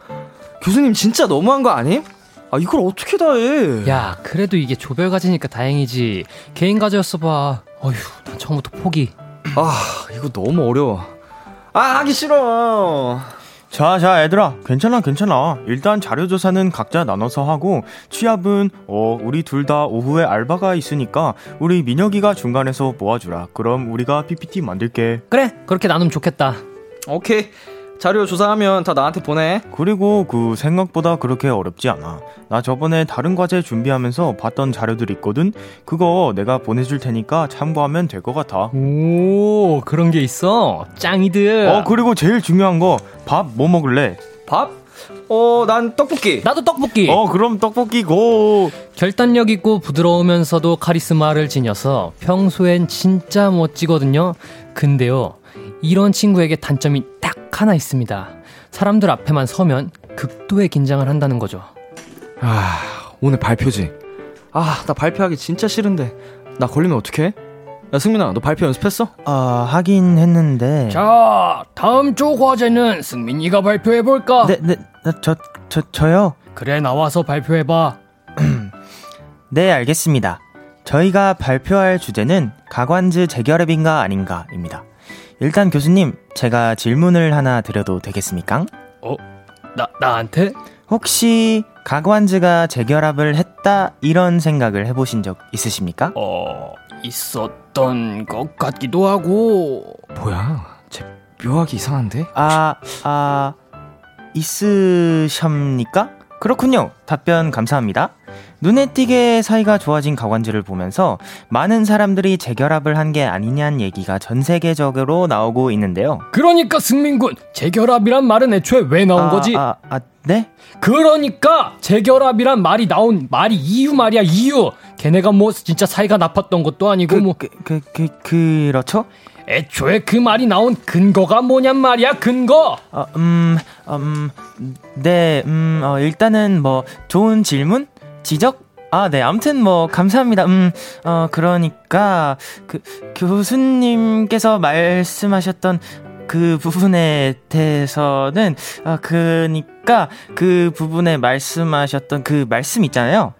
교수님 진짜 너무한 거 아님? 아, 이걸 어떻게 다 해? 야, 그래도 이게 조별 과제니까 다행이지. 개인 과제였어 봐. 어휴, 난 처음부터 포기. 아, 이거 너무 어려워. 아, 하기 싫어. 자, 자, 얘들아. 괜찮아, 괜찮아. 일단 자료조사는 각자 나눠서 하고, 취합은, 어, 우리 둘 다 오후에 알바가 있으니까, 우리 민혁이가 중간에서 모아주라. 그럼 우리가 PPT 만들게. 그래, 그렇게 나누면 좋겠다. 오케이. 자료 조사하면 다 나한테 보내. 그리고 그 생각보다 그렇게 어렵지 않아. 나 저번에 다른 과제 준비하면서 봤던 자료들 있거든? 그거 내가 보내줄 테니까 참고하면 될 것 같아. 오, 그런 게 있어? 짱이들. 어, 그리고 제일 중요한 거, 밥 뭐 먹을래? 밥? 어, 난 떡볶이. 나도 떡볶이. 어, 그럼 떡볶이 고! 결단력 있고 부드러우면서도 카리스마를 지녀서 평소엔 진짜 멋지거든요. 근데요, 이런 친구에게 단점이 딱 하나 있습니다. 사람들 앞에만 서면 극도의 긴장을 한다는 거죠. 아, 오늘 발표지. 아, 나 발표하기 진짜 싫은데. 나 걸리면 어떡해? 야, 승민아, 너 발표 연습했어? 아, 하긴 했는데. 자, 다음 주 과제는 승민이가 발표해볼까? 네, 네, 저, 저, 저요? 그래, 나와서 발표해봐. 네, 알겠습니다. 저희가 발표할 주제는 가관즈 재결합인가 아닌가입니다. 일단 교수님, 제가 질문을 하나 드려도 되겠습니까? 어? 나, 나한테? 혹시 가관즈가 재결합을 했다 이런 생각을 해보신 적 있으십니까? 어, 있었던 것 같기도 하고. 뭐야, 쟤 묘하게 이상한데? 아, 아, 있으십니까? 그렇군요. 답변 감사합니다. 눈에 띄게 사이가 좋아진 가관즈를 보면서 많은 사람들이 재결합을 한 게 아니냐는 얘기가 전 세계적으로 나오고 있는데요. 그러니까 승민군, 재결합이란 말은 애초에 왜 나온 아, 거지? 아, 아, 네? 그러니까 재결합이란 말이 나온 말이 이유 말이야 이유. 걔네가 뭐 진짜 사이가 나빴던 것도 아니고 그, 뭐 그, 그, 그, 그렇죠? 애초에 그 말이 나온 근거가 뭐냔 말이야 근거. 어, 음, 음, 네, 음, 어, 일단은 뭐, 좋은 질문? 지적? 아, 네, 아무튼 뭐, 감사합니다. 음, 어, 그러니까, 그, 교수님께서 말씀하셨던 그 부분에 대해서는, 아, 그니까, 그 부분에 말씀하셨던 그 말씀 있잖아요.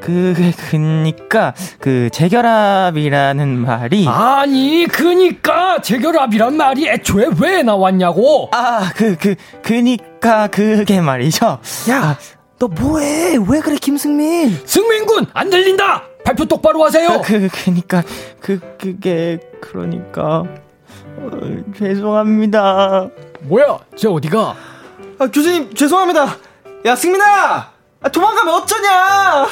그, 그니까, 그, 재결합이라는 말이, 아니 그니까 재결합이란 말이 애초에 왜 나왔냐고. 아, 그, 그, 그니까, 그게 말이죠. 야, 너 뭐해? 왜 그래, 김승민? 승민군 안 들린다. 발표 똑바로 하세요. 그, 그니까, 그, 그게, 그러니까, 어, 죄송합니다. 뭐야 쟤 어디가? 아, 교수님, 죄송합니다. 야, 승민아! 아, 도망가면 어쩌냐!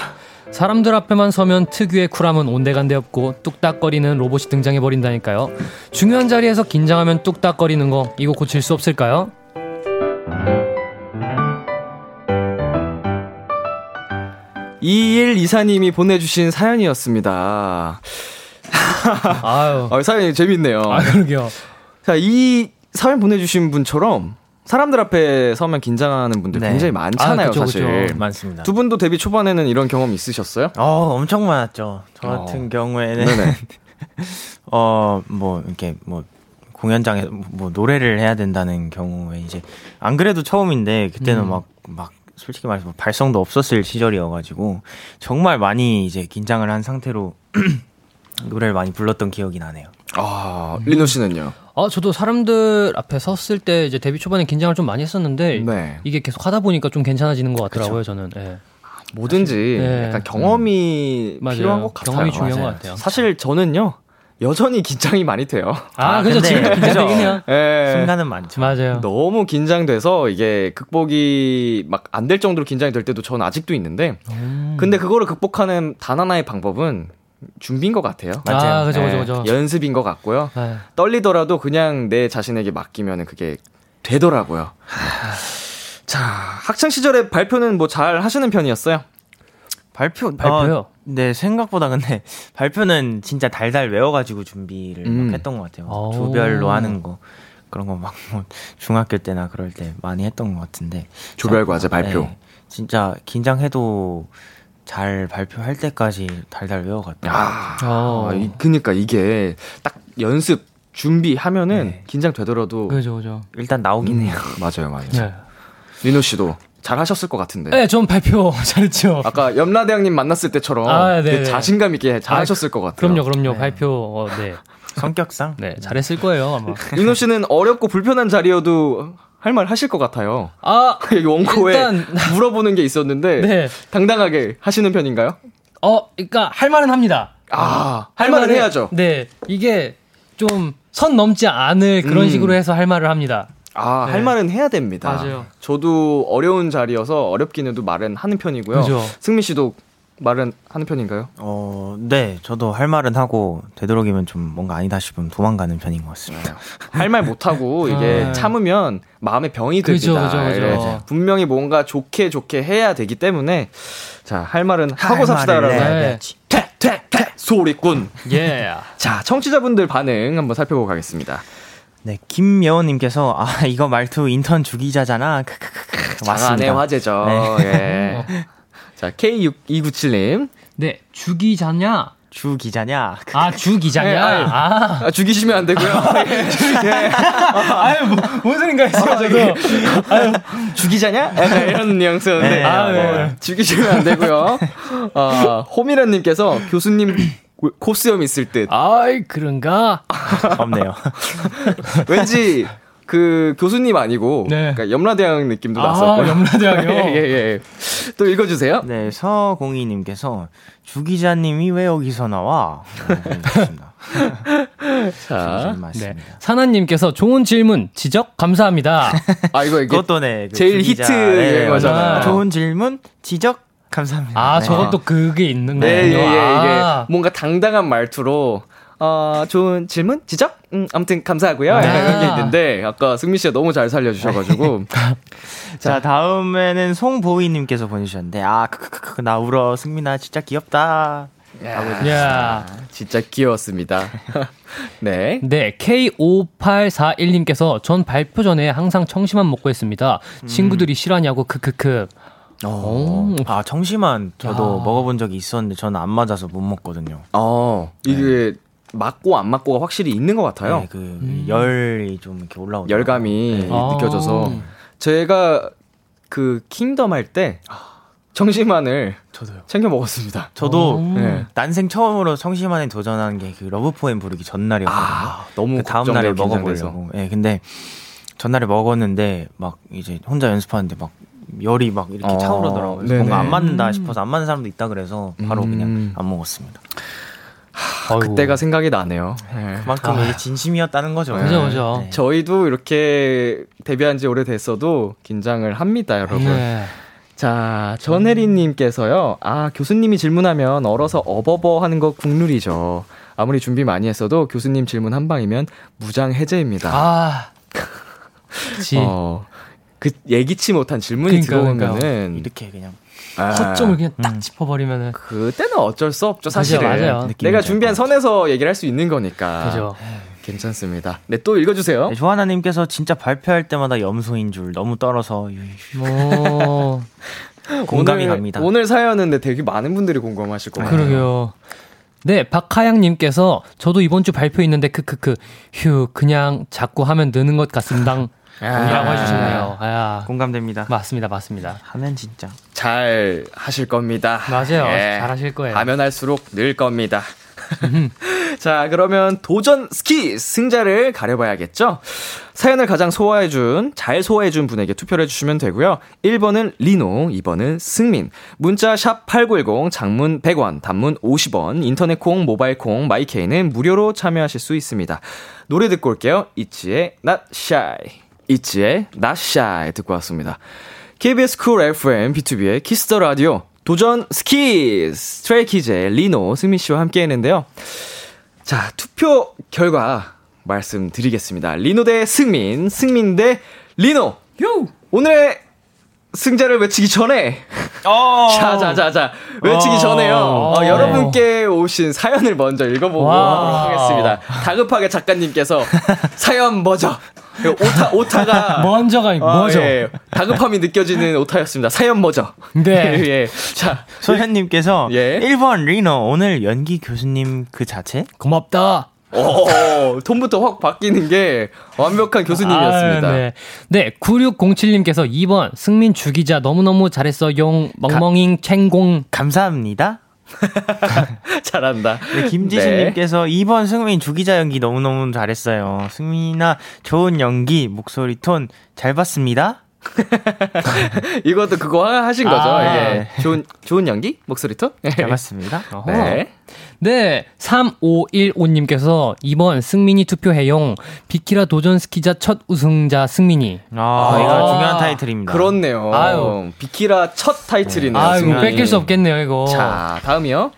사람들 앞에만 서면 특유의 쿨함은 온데간데 없고 뚝딱거리는 로봇이 등장해 버린다니까요. 중요한 자리에서 긴장하면 뚝딱거리는 거 이거 고칠 수 없을까요? 이일 이사님이 보내주신 사연이었습니다. 아유. 아, 사연이 재밌네요. 아 그러게요. 자, 이 사연 보내주신 분처럼 사람들 앞에 서면 긴장하는 분들 네. 굉장히 많잖아요, 아, 그쵸, 사실. 그쵸. 많습니다. 두 분도 데뷔 초반에는 이런 경험 있으셨어요? 어, 엄청 많았죠. 저 어. 같은 경우에는 네네. 어, 뭐 이렇게 뭐 공연장에 뭐 노래를 해야 된다는 경우에 이제 안 그래도 처음인데 그때는 음. 막막 솔직히 말해서 뭐 발성도 없었을 시절이어가지고 정말 많이 이제 긴장을 한 상태로 노래를 많이 불렀던 기억이 나네요. 아, 리노 씨는요? 아 저도 사람들 앞에 섰을 때 이제 데뷔 초반에 긴장을 좀 많이 했었는데 네. 이게 계속 하다 보니까 좀 괜찮아지는 것 같더라고요 저는. 예. 뭐든지 네. 약간 경험이 맞아요. 필요한 것 같아요. 경험이 중요한 맞아요. 것 같아요. 사실 저는요, 여전히 긴장이 많이 돼요. 아, 아, 그죠 긴장되긴 해요. 예. 순간은 많죠. 맞아요. 너무 긴장돼서 이게 극복이 막 안 될 정도로 긴장이 될 때도 저는 아직도 있는데, 음. 근데 그거를 극복하는 단 하나의 방법은 준비인 것 같아요. 맞아요. 아, 그죠, 그죠, 예, 그죠. 연습인 것 같고요. 네. 떨리더라도 그냥 내 자신에게 맡기면 그게 되더라고요. 자, 학창 시절에 발표는 뭐 잘 하시는 편이었어요? 발표 발표요? 어, 네 생각보다 근데 발표는 진짜 달달 외워가지고 준비를 음. 막 했던 것 같아요. 오. 조별로 하는 거 그런 거 막 뭐 중학교 때나 그럴 때 많이 했던 것 같은데 조별 과제 발표. 네, 진짜 긴장해도 잘 발표할 때까지 달달 외워갔다. 아, 어. 아, 이- 그니까 이게 딱 연습 준비하면은 네. 긴장되더라도 그죠, 그죠. 일단 나오긴 해요. 맞아요, 맞아요. 네. 민호 씨도 잘 하셨을 것 같은데. 네, 전 발표 잘했죠. 아까 염라대왕님 만났을 때처럼 아, 네, 그 네. 자신감 있게 잘 아, 하셨을 것 같아요. 그럼요, 그럼요. 네. 발표, 어, 네. 성격상 네, 잘했을 거예요, 아마. 민호 씨는 어렵고 불편한 자리여도 할말 하실 것 같아요. 아, 여기 원고에 일단- 물어보는 게 있었는데 네. 당당하게 하시는 편인가요? 어, 그니까, 할 말은 합니다. 아, 할 말은 말은- 해야죠. 네, 이게 좀 선 넘지 않을 그런 음. 식으로 해서 할 말을 합니다. 아, 네. 할 말은 해야 됩니다. 맞아요. 저도 어려운 자리여서 어렵긴 해도 말은 하는 편이고요. 그죠. 승민 씨도 말은 하는 편인가요? 어, 네, 저도 할 말은 하고 되도록이면 좀 뭔가 아니다 싶으면 도망가는 편인 것 같습니다. 할 말 못 하고 이게 아. 참으면 마음의 병이 그죠, 됩니다. 그죠, 그죠. 예. 맞아요. 분명히 뭔가 좋게 좋게 해야 되기 때문에 자, 할 말은 하고 할 삽시다라고. 네. 해야지. 퇴, 퇴, 퇴, 소리꾼. 예. 자, 청취자분들 반응 한번 살펴보고 가겠습니다. 네, 김여원님께서 아 이거 말투 인턴 주기자잖아. 맞습니다. 화제죠. 네. 예. 자, K6297님. 네, 주기자냐? 주 기자냐? 아, 주 기자냐? 네, 아유. 아. 아, 죽이시면 안 되고요. 예. 아유, 뭐, 뭔 소린가 했어요, 저도. 죽이자냐? 약간 이런 뉘앙스였는데. 네, 아, 네. 죽이시면 안 되고요. 아, 호미라님께서 교수님 고- 코스염 있을 듯. 아이, 그런가? 없네요. 왠지 그 교수님 아니고 네. 그러니까 염라대왕 느낌도 아, 났었고요. 염라대왕이요? 예, 예, 예. 또 읽어 주세요. 네, 서공희 님께서 주 기자님이 왜 여기서 나와? 자, 네. 맞습니다. 사나 님께서 좋은 질문, 지적 감사합니다. 아 이거 이게 그것도 네, 그 제일 주 기자, 히트 네. 맞아요. 좋은 질문, 지적 감사합니다. 아, 네. 저것도 그게 있는 거예요. 네, 예, 예, 이게 아. 뭔가 당당한 말투로 어, 좋은 질문, 지적, 음, 아무튼 감사하고요. 약간 아. 이런 게 있는데 아까 승민 씨가 너무 잘 살려주셔가지고 자, 다음에는 송보희님께서 보내주셨는데, 아, 크크크크, 나 울어. 승민아, 진짜 귀엽다. 해주셨습니다. 야. 진짜 귀여웠습니다. 네. 네, K5841님께서 전 발표 전에 항상 청심환 먹고 했습니다. 친구들이 실하냐고 크크크. 오. 아, 청심환 저도 야. 먹어본 적이 있었는데, 저는 안 맞아서 못 먹거든요. 어 이게 맞고 안 맞고가 확실히 있는 것 같아요. 네, 그 열이 좀 이렇게 올라오죠. 열감이 네. 아. 느껴져서 제가 그 Kingdom 할 때 청심환을 저도요. 챙겨 먹었습니다. 저도 오. 네. 난생 처음으로 청심환에 도전한 게 그 Love Poem 부르기 전날이었거든요. 아, 너무 그 다음 날에. 먹어보려고. 예, 근데 전날에 먹었는데 막 이제 혼자 연습하는데 막 열이 막 이렇게 어, 차오르더라고요. 뭔가 안 맞는다 싶어서 안 맞는 사람도 있다 그래서 바로 음. 그냥 안 먹었습니다. 아이고. 그때가 생각이 나네요. 네. 그만큼 이게 진심이었다는 거죠. 그죠, 그죠. 네. 저희도 이렇게 데뷔한 지 오래됐어도 긴장을 합니다, 여러분. 네. 자, 전혜리님께서요. 아, 교수님이 질문하면 얼어서 어버버 하는 거 국룰이죠. 아무리 준비 많이 했어도 교수님 질문 한 방이면 무장 해제입니다. 아. 그치. 어, 그 예기치 못한 질문이 그러니까요, 들어오면은 이렇게 그냥 아, 허점을 그냥 딱 짚어버리면은. 그때는 어쩔 수 없죠, 사실은. 맞아요. 느낌이 내가 잘 준비한 것 선에서 얘기를 할 수 있는 거니까. 그죠. 괜찮습니다. 네, 또 읽어주세요. 네, 조하나님께서 진짜 발표할 때마다 염소인 줄 너무 떨어서 뭐. 공감이 오늘, 갑니다. 오늘 사연은 데 되게 많은 분들이 공감하실 거예요. 그러게요. 네, 박하양님께서 저도 이번 주 발표 있는데 크크크 휴 그냥 자꾸 하면 느는 것 같습니다. 이라고 해주셨네요. 아, 공감됩니다. 맞습니다, 맞습니다. 하면 진짜 잘 하실 겁니다. 맞아요. 예. 잘 하실 거예요. 하면 할수록 늘 겁니다. 자, 그러면 도전 스키 승자를 가려봐야겠죠? 사연을 가장 소화해준, 잘 소화해준 분에게 투표를 해주시면 되고요. 1번은 리노, 2번은 승민. 문자 샵8910, 장문 100원, 단문 50원, 인터넷 콩, 모바일 콩, My K는 무료로 참여하실 수 있습니다. 노래 듣고 올게요. ITZY의 Not Shy. ITZY의 Not Shy 듣고 왔습니다. KBS 쿨 FM, B2B의 키스터 라디오, 도전 스키! 스 트레이키즈의 리노, 승민 씨와 함께 했는데요. 자, 투표 결과 말씀드리겠습니다. 리노 대 승민, 승민 대 리노. 오늘의 승자를 외치기 전에 자, 자, 자, 자. 외치기 어. 전에요. 어, 네. 여러분께 오신 사연을 먼저 읽어보고 와. 하겠습니다. 다급하게 작가님께서 사연 뭐죠? 오타, 오타가. 먼저가 아, 뭐죠? 예. 다급함이 느껴지는 오타였습니다. 사연 뭐죠? 네. 예. 자, 소현님께서 예. 1번 리노 오늘 연기 교수님 그 자체? 고맙다. 어, 톤부터 확 바뀌는 게 완벽한 교수님이었습니다. 아, 네. 네, 9607님께서 2번 승민 주기자 너무너무 잘했어 용 멍멍잉 챙공 감사합니다. 잘한다. 네, 김지수님께서 2번 승민 주기자 연기 너무너무 잘했어요. 승민아 좋은 연기 목소리 톤 잘 봤습니다. 이것도 그거 하- 하신 거죠? 아. 예. 좋은, 좋은 연기? 목소리 톤? 잘 봤습니다. 어허. 네. 네, 3515님께서 2번 승민이 투표해용 비키라 도전 스키자 첫 우승자 승민이. 아, 이거 중요한 타이틀입니다. 그렇네요. 아유. 비키라 첫 타이틀이네요. 아, 이거 승민이. 뺏길 수 없겠네요, 이거. 자, 다음이요.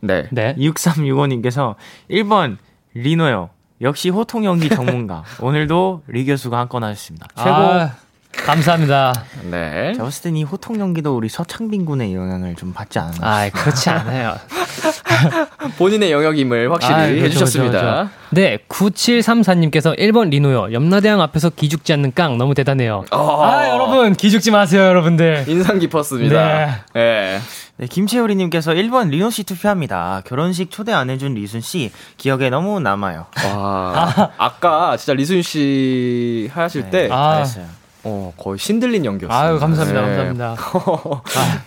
네. 네. 6365님께서 1번 리노요. 역시 호통 연기 전문가. 오늘도 리 교수가 한 건 하셨습니다. 최고. 아, 감사합니다. 네. 제가 봤을 땐이 호통 연기도 우리 서창빈 군의 영향을 좀 받지 않았나. 아, 그렇지 않아요. 본인의 영역임을 확실히 아, 그렇죠, 해주셨습니다. 그렇죠, 그렇죠. 네, 9734님께서 1번 리노요. 염라대왕 앞에서 기죽지 않는 깡 너무 대단해요. 어. 아, 여러분, 기죽지 마세요, 여러분들. 인상 깊었습니다. 네. 네, 김채우리님께서 1번 리노 씨 투표합니다. 결혼식 초대 안 해준 리순 씨 기억에 너무 남아요. 와. 아 까 진짜 리순 씨 하실 때, 아. 잘했어요. 어, 거의 신들린 연기였어요. 아유, 감사합니다, 네. 감사합니다.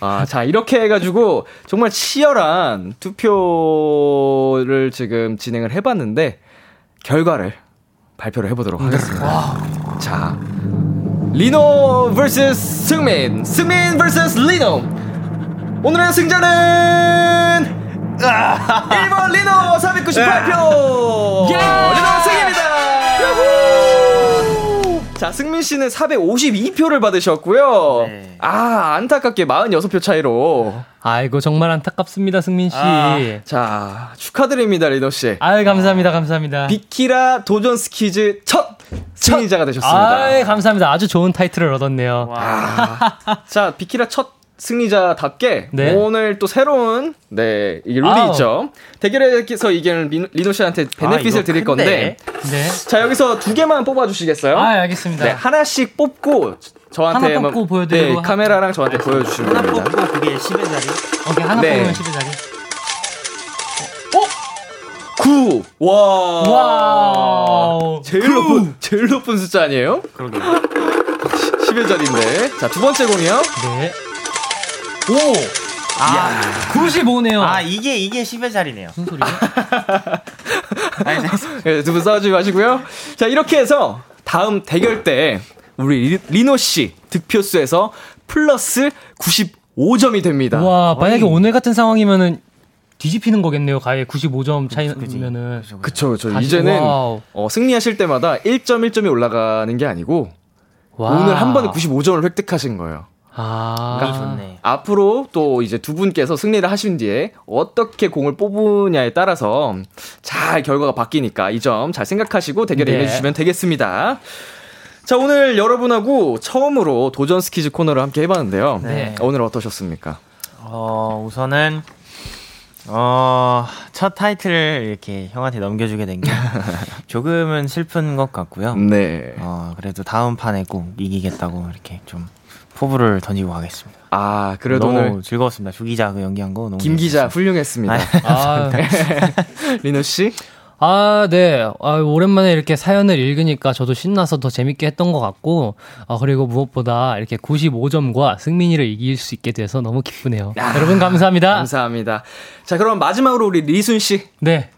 아, 자, 이렇게 해가지고 정말 치열한 투표를 지금 진행을 해봤는데, 결과를 발표를 해보도록 하겠습니다. 자, 리노 vs 승민, 승민 vs 리노. 오늘의 승자는, 아, 1번 리노 498표! 리노 자, 승민 씨는 452표를 받으셨고요. 네. 아, 안타깝게 46표 차이로. 아이고, 정말 안타깝습니다, 승민 씨. 아, 자, 축하드립니다, 리노 씨. 아유, 감사합니다, 감사합니다. 비키라 도전 스키즈 첫 승리자가 되셨습니다. 아유, 감사합니다. 아주 좋은 타이틀을 얻었네요. 아, 자, 비키라 첫 승리자답게 네. 오늘 또 새로운 네 이게 룰이 아우. 있죠. 대결에서 이기는 민- 리노 씨한테 benefit을 이거 드릴 큰데? 건데 네. 자 여기서 두 개만 뽑아주시겠어요? 아, 알겠습니다. 네 하나씩 뽑고 저한테 하나 한번- 뽑고 보여드리고 네, 카메라랑 저한테 보여주시면 하나 됩니다. 뽑고 그게 10의 자리. 오케이, 하나 네. 뽑으면 10의 자리. 9! 와! 와우. 제일 높은, 제일 높은 숫자 아니에요? 그러게. 10의 자리인데. 자, 두 번째 공이요. 네. 오! 아, 95네요. 아, 이게, 이게 10의 자리네요. 무슨? 아니, 네, 두분 싸우지 마시고요. 자, 이렇게 해서 다음 대결 때 우리 리- 리노 씨 득표수에서 플러스 95점이 됩니다. 와, 만약에 어이. 오늘 같은 상황이면은 뒤집히는 거겠네요. 가에 95점 차이면은. 그쵸, 그쵸. 다시- 이제는. 어, 승리하실 때마다 1점 1점이 올라가는 게 아니고 와. 오늘 한 번에 95점을 획득하신 거예요. 아. 운이 좋네. 앞으로 또 이제 두 분께서 승리를 하신 뒤에 어떻게 공을 뽑으냐에 따라서 잘 결과가 바뀌니까 이 점 잘 생각하시고 대결에 네. 임해주시면 되겠습니다. 자, 오늘 여러분하고 처음으로 도전 스키즈 코너를 함께 해봤는데요. 네. 오늘 어떠셨습니까? 어, 우선은, 어, 첫 타이틀을 이렇게 형한테 넘겨주게 된 게 조금은 슬픈 것 같고요. 네. 어, 그래도 다음 판에 꼭 이기겠다고 이렇게 좀 포부를 던지고 가겠습니다. 아, 그래도 너무 오늘 즐거웠습니다. 주 기자 그 연기한 거 너무. 김 기자. 훌륭했습니다. 아, 리노 씨? 아, 네. 아, 오랜만에 이렇게 사연을 읽으니까 저도 신나서 더 재밌게 했던 것 같고, 아, 그리고 무엇보다 이렇게 95점과 승민이를 이길 수 있게 돼서 너무 기쁘네요. 아, 여러분 감사합니다. 감사합니다. 자, 그럼 마지막으로 우리 리순 씨. 네.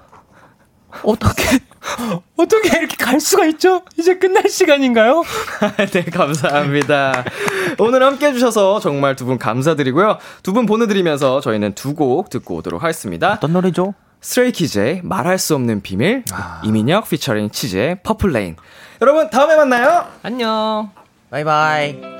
어떻게, 어떻게 이렇게 갈 수가 있죠? 이제 끝날 시간인가요? 네, 감사합니다. 오늘 함께 해주셔서 정말 두 분 감사드리고요. 두 분 보내드리면서 저희는 두 곡 듣고 오도록 하겠습니다. 어떤 노래죠? Stray Kids의 말할 수 없는 비밀, 이민혁 피처링 치즈의 Purple Rain. 여러분, 다음에 만나요! 안녕. 바이바이.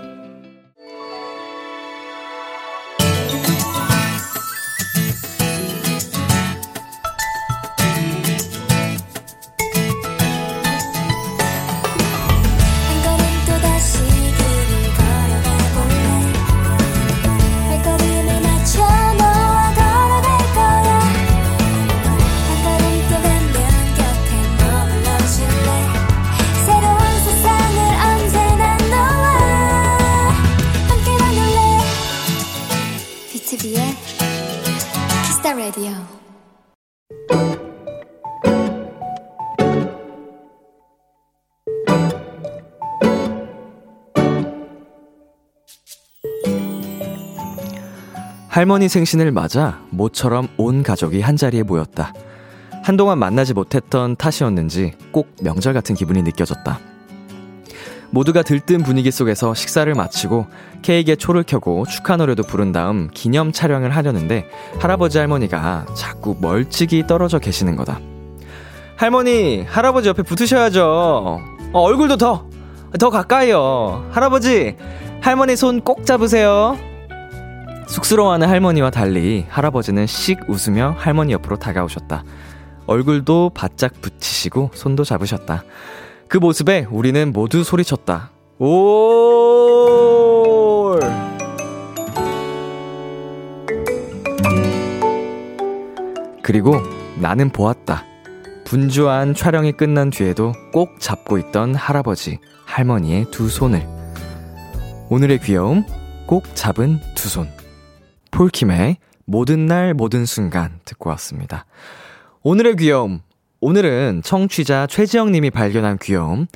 할머니 생신을 맞아 모처럼 온 가족이 한자리에 모였다. 한동안 만나지 못했던 탓이었는지 꼭 명절 같은 기분이 느껴졌다. 모두가 들뜬 분위기 속에서 식사를 마치고 케이크에 초를 켜고 축하 노래도 부른 다음 기념 촬영을 하려는데 할아버지 할머니가 자꾸 멀찍이 떨어져 계시는 거다. 할머니, 할아버지 옆에 붙으셔야죠. 어, 얼굴도 더, 더 가까이요. 할아버지, 할머니 손 꼭 잡으세요. 쑥스러워하는 할머니와 달리 할아버지는 씩 웃으며 할머니 옆으로 다가오셨다. 얼굴도 바짝 붙이시고 손도 잡으셨다. 그 모습에 우리는 모두 소리쳤다. 올! 그리고 나는 보았다. 분주한 촬영이 끝난 뒤에도 꼭 잡고 있던 할아버지, 할머니의 두 손을. 오늘의 귀여움, 꼭 잡은 두 손. 폴킴의 모든 날 모든 순간 듣고 왔습니다. 오늘의 귀여움. 오늘은 청취자 최지영 님이 발견한 귀여움.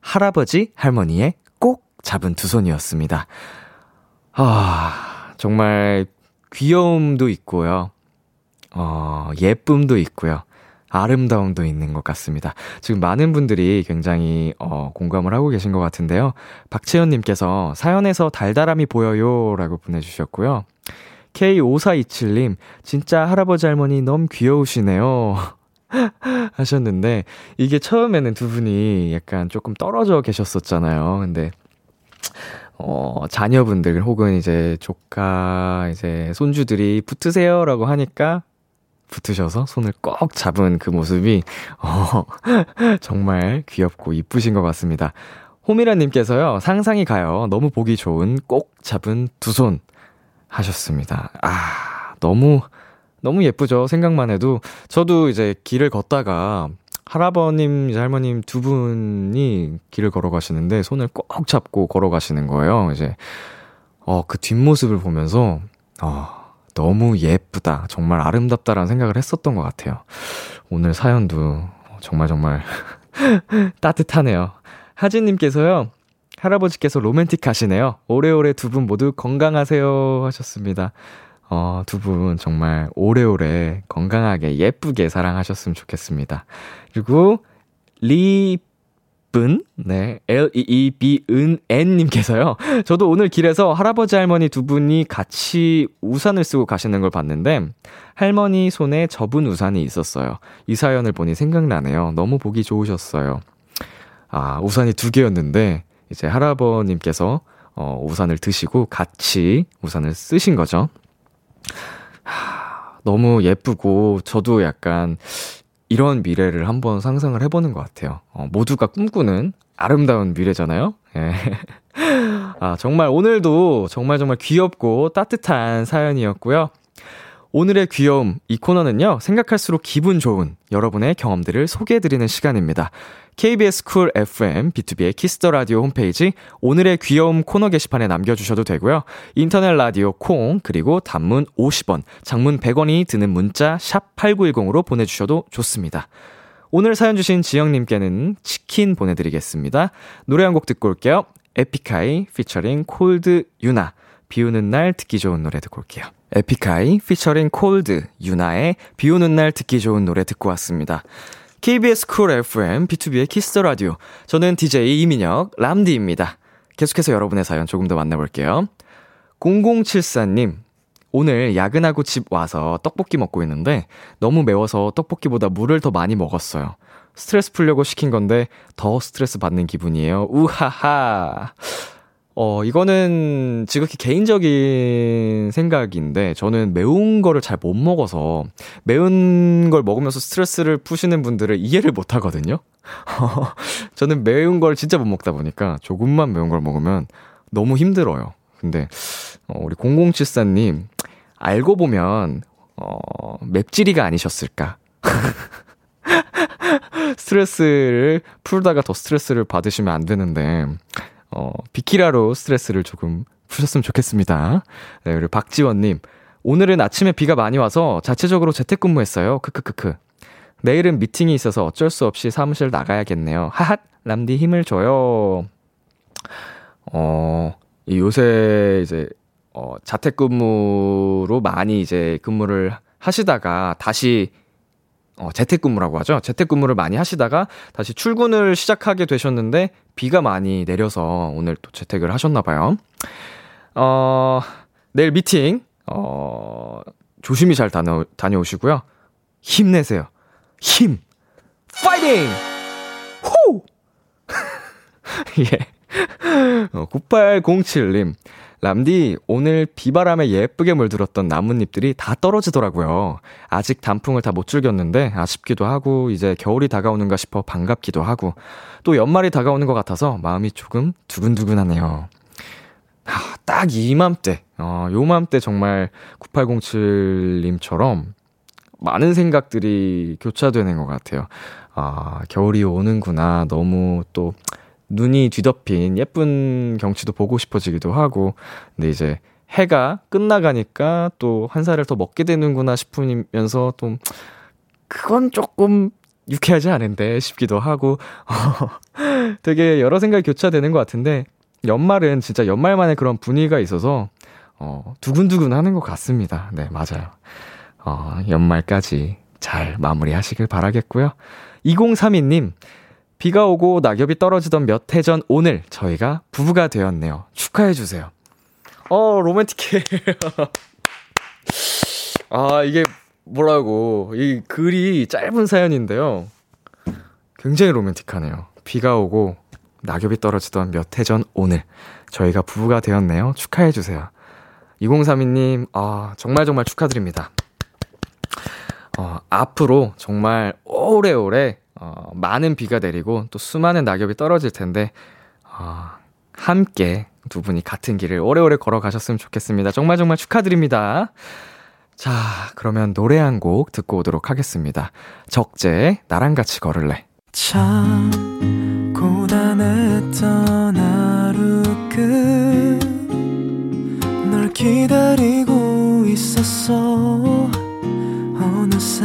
할아버지, 할머니의 꼭 잡은 두 손이었습니다. 아, 정말 귀여움도 있고요. 어, 예쁨도 있고요. 아름다움도 있는 것 같습니다. 지금 많은 분들이 굉장히 어, 공감을 하고 계신 것 같은데요. 박채연님께서 사연에서 달달함이 보여요 라고 보내주셨고요. K5427님, 진짜 할아버지 할머니 너무 귀여우시네요. 하셨는데, 이게 처음에는 두 분이 약간 조금 떨어져 계셨었잖아요. 근데, 어, 자녀분들 혹은 이제 조카, 이제 손주들이 붙으세요라고 하니까 붙으셔서 손을 꼭 잡은 그 모습이, 어, 정말 귀엽고 이쁘신 것 같습니다. 호미라님께서요, 상상이 가요. 너무 보기 좋은 꼭 잡은 두 손 하셨습니다. 아, 너무, 너무 예쁘죠. 생각만 해도. 저도 이제 길을 걷다가 할아버님, 이제 할머님 두 분이 길을 걸어가시는데 손을 꼭 잡고 걸어가시는 거예요. 이제, 어, 그 뒷모습을 보면서, 어, 너무 예쁘다. 정말 아름답다라는 생각을 했었던 것 같아요. 오늘 사연도 정말 정말 따뜻하네요. 하진님께서요, 할아버지께서 로맨틱 하시네요. 오래오래 두 분 모두 건강하세요 하셨습니다. 어, 두 분 정말 오래오래 건강하게 예쁘게 사랑하셨으면 좋겠습니다. 그리고 리 분 네 L E E B 은 N 님께서요. 저도 오늘 길에서 할아버지 할머니 두 분이 같이 우산을 쓰고 가시는 걸 봤는데 할머니 손에 접은 우산이 있었어요. 이 사연을 보니 생각나네요. 너무 보기 좋으셨어요. 아, 우산이 두 개였는데 이제 할아버님께서 어, 우산을 드시고 같이 우산을 쓰신 거죠. 하, 너무 예쁘고 저도 약간 이런 미래를 한번 상상을 해보는 것 같아요. 어, 모두가 꿈꾸는 아름다운 미래잖아요. 예. 아, 정말 오늘도 정말 정말 귀엽고 따뜻한 사연이었고요. 오늘의 귀여움, 이 코너는요, 생각할수록 기분 좋은 여러분의 경험들을 소개해드리는 시간입니다. KBS 쿨 FM, B2B의 키스터 라디오 홈페이지, 오늘의 귀여움 코너 게시판에 남겨주셔도 되고요. 인터넷 라디오 콩, 그리고 단문 50원, 장문 100원이 드는 문자, 샵 8910으로 보내주셔도 좋습니다. 오늘 사연 주신 지영님께는 치킨 보내드리겠습니다. 노래 한 곡 듣고 올게요. 에픽하이, 피처링 Colde 윤하. 비 오는 날 듣기 좋은 노래 듣고 올게요. 에픽하이 피처링 Colde 윤하의 비 오는 날 듣기 좋은 노래 듣고 왔습니다. KBS 쿨 FM B2B의 키스터 라디오. 저는 DJ 이민혁 람디입니다. 계속해서 여러분의 사연 조금 더 만나볼게요. 0074님, 오늘 야근하고 집 와서 떡볶이 먹고 있는데 너무 매워서 떡볶이보다 물을 더 많이 먹었어요. 스트레스 풀려고 시킨 건데 더 스트레스 받는 기분이에요. 우하하. 어, 이거는 지극히 개인적인 생각인데, 저는 매운 거를 잘 못 먹어서, 매운 걸 먹으면서 스트레스를 푸시는 분들을 이해를 못 하거든요? 저는 매운 걸 진짜 못 먹다 보니까, 조금만 매운 걸 먹으면 너무 힘들어요. 근데, 어, 우리 0074님, 알고 보면, 어, 맵찔이가 아니셨을까. 스트레스를 풀다가 더 스트레스를 받으시면 안 되는데, 어, 비키라로 스트레스를 조금 푸셨으면 좋겠습니다. 네, 그리고 박지원님. 오늘은 아침에 비가 많이 와서 자체적으로 재택근무했어요. 크크크크. 내일은 미팅이 있어서 어쩔 수 없이 사무실 나가야겠네요. 하핫! 람디 힘을 줘요. 어, 이 요새 이제, 어, 자택근무로 많이 이제 근무를 하시다가 다시 어, 재택근무라고 하죠. 재택근무를 많이 하시다가 다시 출근을 시작하게 되셨는데 비가 많이 내려서 오늘 또 재택을 하셨나 봐요. 어, 내일 미팅, 어, 조심히 잘 다녀, 다녀오시고요. 힘내세요. 힘! 파이팅! 후! 예. 어, 9807님. 람디, 오늘 비바람에 예쁘게 물들었던 나뭇잎들이 다 떨어지더라고요. 아직 단풍을 다 못 즐겼는데 아쉽기도 하고, 이제 겨울이 다가오는가 싶어 반갑기도 하고, 또 연말이 다가오는 것 같아서 마음이 조금 두근두근하네요. 아, 딱 이맘때, 어, 요맘때 정말 9807님처럼 많은 생각들이 교차되는 것 같아요. 아, 겨울이 오는구나. 너무 또, 눈이 뒤덮인 예쁜 경치도 보고 싶어지기도 하고, 근데 이제 해가 끝나가니까 또 한 살을 더 먹게 되는구나 싶으면서 또, 그건 조금 유쾌하지 않은데 싶기도 하고, 되게 여러 생각이 교차되는 것 같은데, 연말은 진짜 연말만의 그런 분위기가 있어서, 어, 두근두근 하는 것 같습니다. 네, 맞아요. 어, 연말까지 잘 마무리 하시길 바라겠고요. 2032님, 비가 오고 낙엽이 떨어지던 몇 해 전 오늘 저희가 부부가 되었네요. 축하해주세요. 어, 로맨틱해. 아, 이게 뭐라고. 이 글이 짧은 사연인데요. 굉장히 로맨틱하네요. 비가 오고 낙엽이 떨어지던 몇 해 전 오늘 저희가 부부가 되었네요. 축하해 주세요. 2032님, 아, 정말 정말 축하드립니다. 어, 앞으로 정말 오래오래 어, 많은 비가 내리고 또 수많은 낙엽이 떨어질 텐데 어, 함께 두 분이 같은 길을 오래오래 걸어가셨으면 좋겠습니다. 정말 정말 축하드립니다. 자, 그러면 노래 한 곡 듣고 오도록 하겠습니다. 적재, 나랑 같이 걸을래. 참 고단했던 하루 끝 널 기다리고 있었어 어느새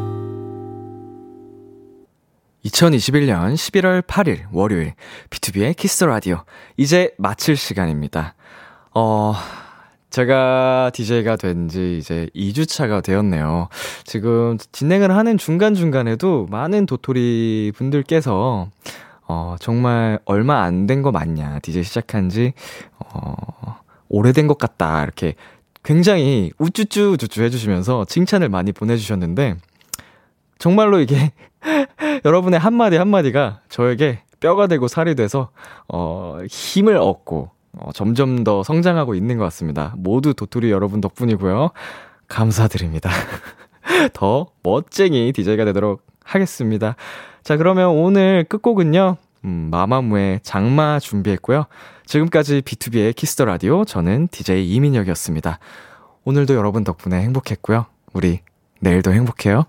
2021년 11월 8일 월요일 B2B의 키스 라디오 이제 마칠 시간입니다. 어, 제가 DJ가 된 지 이제 2주차가 되었네요. 지금 진행을 하는 중간중간에도 많은 도토리 분들께서 어, 정말 얼마 안 된 거 맞냐. DJ 시작한 지, 어, 오래된 것 같다. 이렇게 굉장히 우쭈쭈 우쭈쭈 해주시면서 칭찬을 많이 보내주셨는데, 정말로 이게 여러분의 한마디 한마디가 저에게 뼈가 되고 살이 돼서, 어, 힘을 얻고, 어, 점점 더 성장하고 있는 것 같습니다. 모두 도토리 여러분 덕분이고요. 감사드립니다. 더 멋쟁이 DJ가 되도록 하겠습니다. 자, 그러면 오늘 끝곡은요, 음, 마마무의 장마 준비했고요. 지금까지 B2B의 키스터 라디오, 저는 DJ 이민혁이었습니다. 오늘도 여러분 덕분에 행복했고요. 우리 내일도 행복해요.